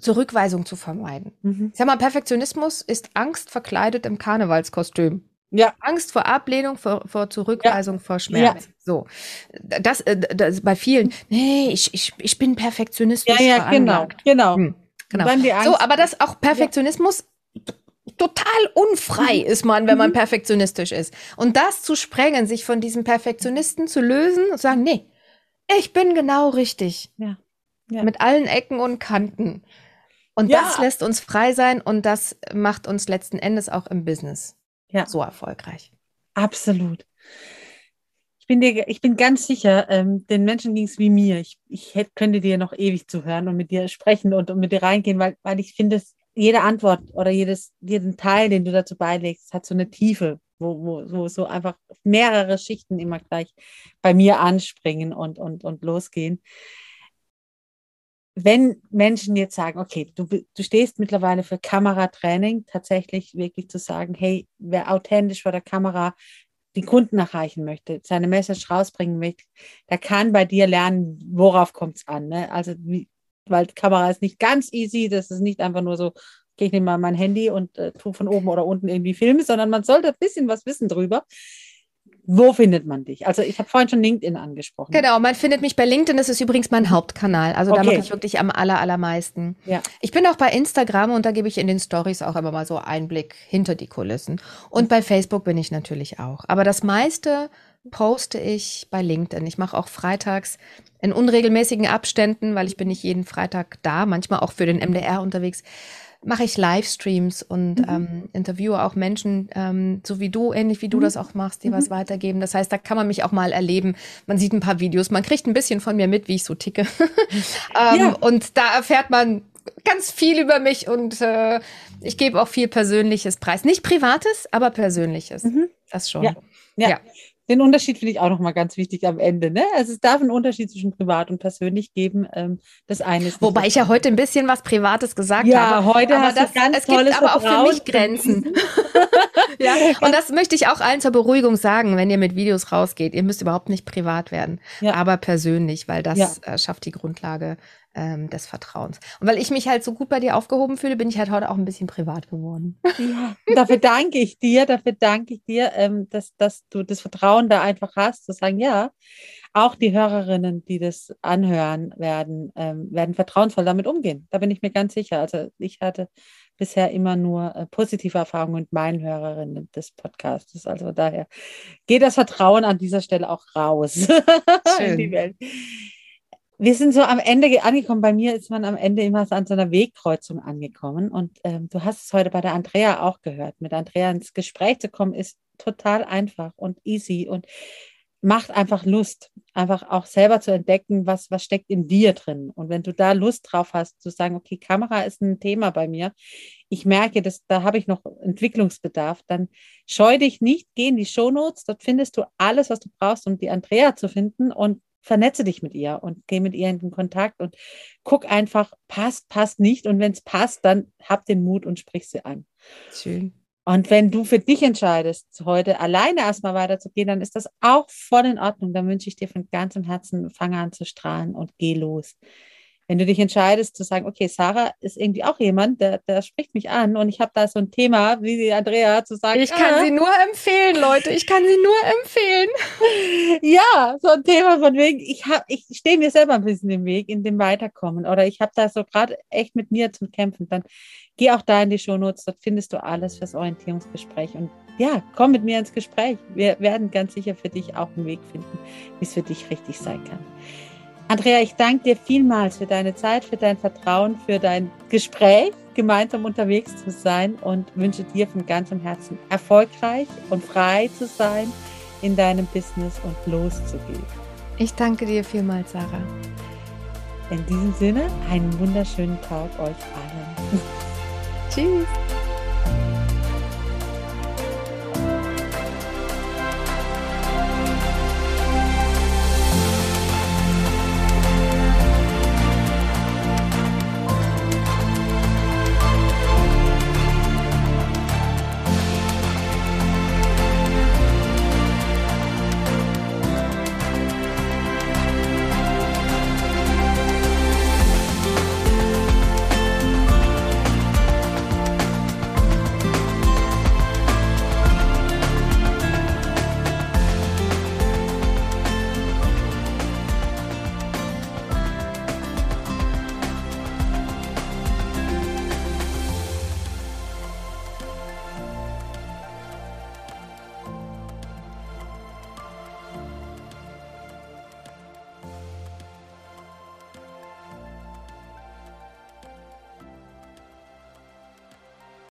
Zurückweisung zu vermeiden. Mhm. Ich sag mal, Perfektionismus ist Angst verkleidet im Karnevalskostüm. Ja. Angst vor Ablehnung, vor, vor Zurückweisung, ja. vor Schmerz. Ja. So. Das, äh, das bei vielen, nee, ich, ich, ich bin perfektionistisch. Ja, ja, genau, genau. Hm, genau. So, aber das auch Perfektionismus ja. total unfrei ist man, wenn man mhm. perfektionistisch ist. Und das zu sprengen, sich von diesem Perfektionisten zu lösen und sagen, nee, ich bin genau richtig. Ja. Ja. Mit allen Ecken und Kanten. Und ja. das lässt uns frei sein und das macht uns letzten Endes auch im Business ja. so erfolgreich. Absolut. Ich bin, dir, ich bin ganz sicher, ähm, den Menschen ging es wie mir. Ich, ich hätte, könnte dir noch ewig zuhören und mit dir sprechen und, und mit dir reingehen, weil, weil ich finde, jede Antwort oder jedes, jeden Teil, den du dazu beilegst, hat so eine Tiefe, wo, wo, wo so einfach mehrere Schichten immer gleich bei mir anspringen und, und, und losgehen wenn Menschen jetzt sagen, okay, du, du stehst mittlerweile für Kameratraining, tatsächlich wirklich zu sagen, hey, wer authentisch vor der Kamera die Kunden erreichen möchte, seine Message rausbringen möchte, der kann bei dir lernen, worauf kommt es an. Ne? Also, wie, weil Kamera ist nicht ganz easy, das ist nicht einfach nur so, okay, ich nehme mal mein Handy und äh, tue von oben oder unten irgendwie Filme, sondern man sollte ein bisschen was wissen drüber. Wo findet man dich? Also ich habe vorhin schon LinkedIn angesprochen. Genau, man findet mich bei LinkedIn. Das ist übrigens mein Hauptkanal. Also okay. da mache ich wirklich am aller, allermeisten. Ja. Ich bin auch bei Instagram und da gebe ich in den Stories auch immer mal so Einblick hinter die Kulissen. Und bei Facebook bin ich natürlich auch. Aber das meiste poste ich bei LinkedIn. Ich mache auch freitags in unregelmäßigen Abständen, weil ich bin nicht jeden Freitag da, manchmal auch für den MDR unterwegs mache ich Livestreams und mhm. ähm, interviewe auch Menschen, ähm, so wie du, ähnlich wie du mhm. das auch machst, die mhm. was weitergeben. Das heißt, da kann man mich auch mal erleben. Man sieht ein paar Videos, man kriegt ein bisschen von mir mit, wie ich so ticke. ähm, ja. Und da erfährt man ganz viel über mich und äh, ich gebe auch viel Persönliches preis. Nicht Privates, aber Persönliches. Mhm. Das schon. Ja. ja. ja den Unterschied finde ich auch nochmal ganz wichtig am Ende. Ne? Also es darf einen Unterschied zwischen privat und persönlich geben. Ähm, das eine ist Wobei ich ja heute ein bisschen was Privates gesagt ja, habe. Ja, heute aber hast das, ganz es gibt aber auch für mich Grenzen. ja, und das möchte ich auch allen zur Beruhigung sagen, wenn ihr mit Videos rausgeht. Ihr müsst überhaupt nicht privat werden, ja. aber persönlich, weil das ja. äh, schafft die Grundlage ähm, des Vertrauens. Und weil ich mich halt so gut bei dir aufgehoben fühle, bin ich halt heute auch ein bisschen privat geworden. Ja, dafür danke ich dir, dafür danke ich dir, ähm, dass, dass du das Vertrauen da einfach hast, zu sagen, ja, auch die Hörerinnen, die das anhören werden, ähm, werden vertrauensvoll damit umgehen. Da bin ich mir ganz sicher. Also ich hatte bisher immer nur äh, positive Erfahrungen mit meinen Hörerinnen des Podcasts. Also daher geht das Vertrauen an dieser Stelle auch raus in die Welt wir sind so am Ende angekommen. Bei mir ist man am Ende immer so an so einer Wegkreuzung angekommen. Und ähm, du hast es heute bei der Andrea auch gehört. Mit Andrea ins Gespräch zu kommen, ist total einfach und easy und macht einfach Lust, einfach auch selber zu entdecken, was, was steckt in dir drin. Und wenn du da Lust drauf hast, zu sagen, okay, Kamera ist ein Thema bei mir, ich merke, dass da habe ich noch Entwicklungsbedarf, dann scheu dich nicht, geh in die Shownotes, dort findest du alles, was du brauchst, um die Andrea zu finden und vernetze dich mit ihr und geh mit ihr in den Kontakt und guck einfach, passt, passt nicht. Und wenn es passt, dann hab den Mut und sprich sie an. Schön. Und wenn du für dich entscheidest, heute alleine erstmal weiterzugehen, dann ist das auch voll in Ordnung. Dann wünsche ich dir von ganzem Herzen, fange an zu strahlen und geh los wenn du dich entscheidest zu sagen, okay, Sarah ist irgendwie auch jemand, der, der spricht mich an und ich habe da so ein Thema, wie die Andrea, zu sagen. Ich kann ah, sie nur empfehlen, Leute. Ich kann sie nur empfehlen. ja, so ein Thema von wegen, ich, ich stehe mir selber ein bisschen im Weg, in dem Weiterkommen. Oder ich habe da so gerade echt mit mir zu kämpfen. Dann geh auch da in die Shownotes, dort findest du alles fürs Orientierungsgespräch. Und ja, komm mit mir ins Gespräch. Wir werden ganz sicher für dich auch einen Weg finden, wie es für dich richtig sein kann. Andrea, ich danke dir vielmals für deine Zeit, für dein Vertrauen, für dein Gespräch, gemeinsam unterwegs zu sein und wünsche dir von ganzem Herzen erfolgreich und frei zu sein in deinem Business und loszugehen. Ich danke dir vielmals, Sarah. In diesem Sinne, einen wunderschönen Tag euch allen. Tschüss.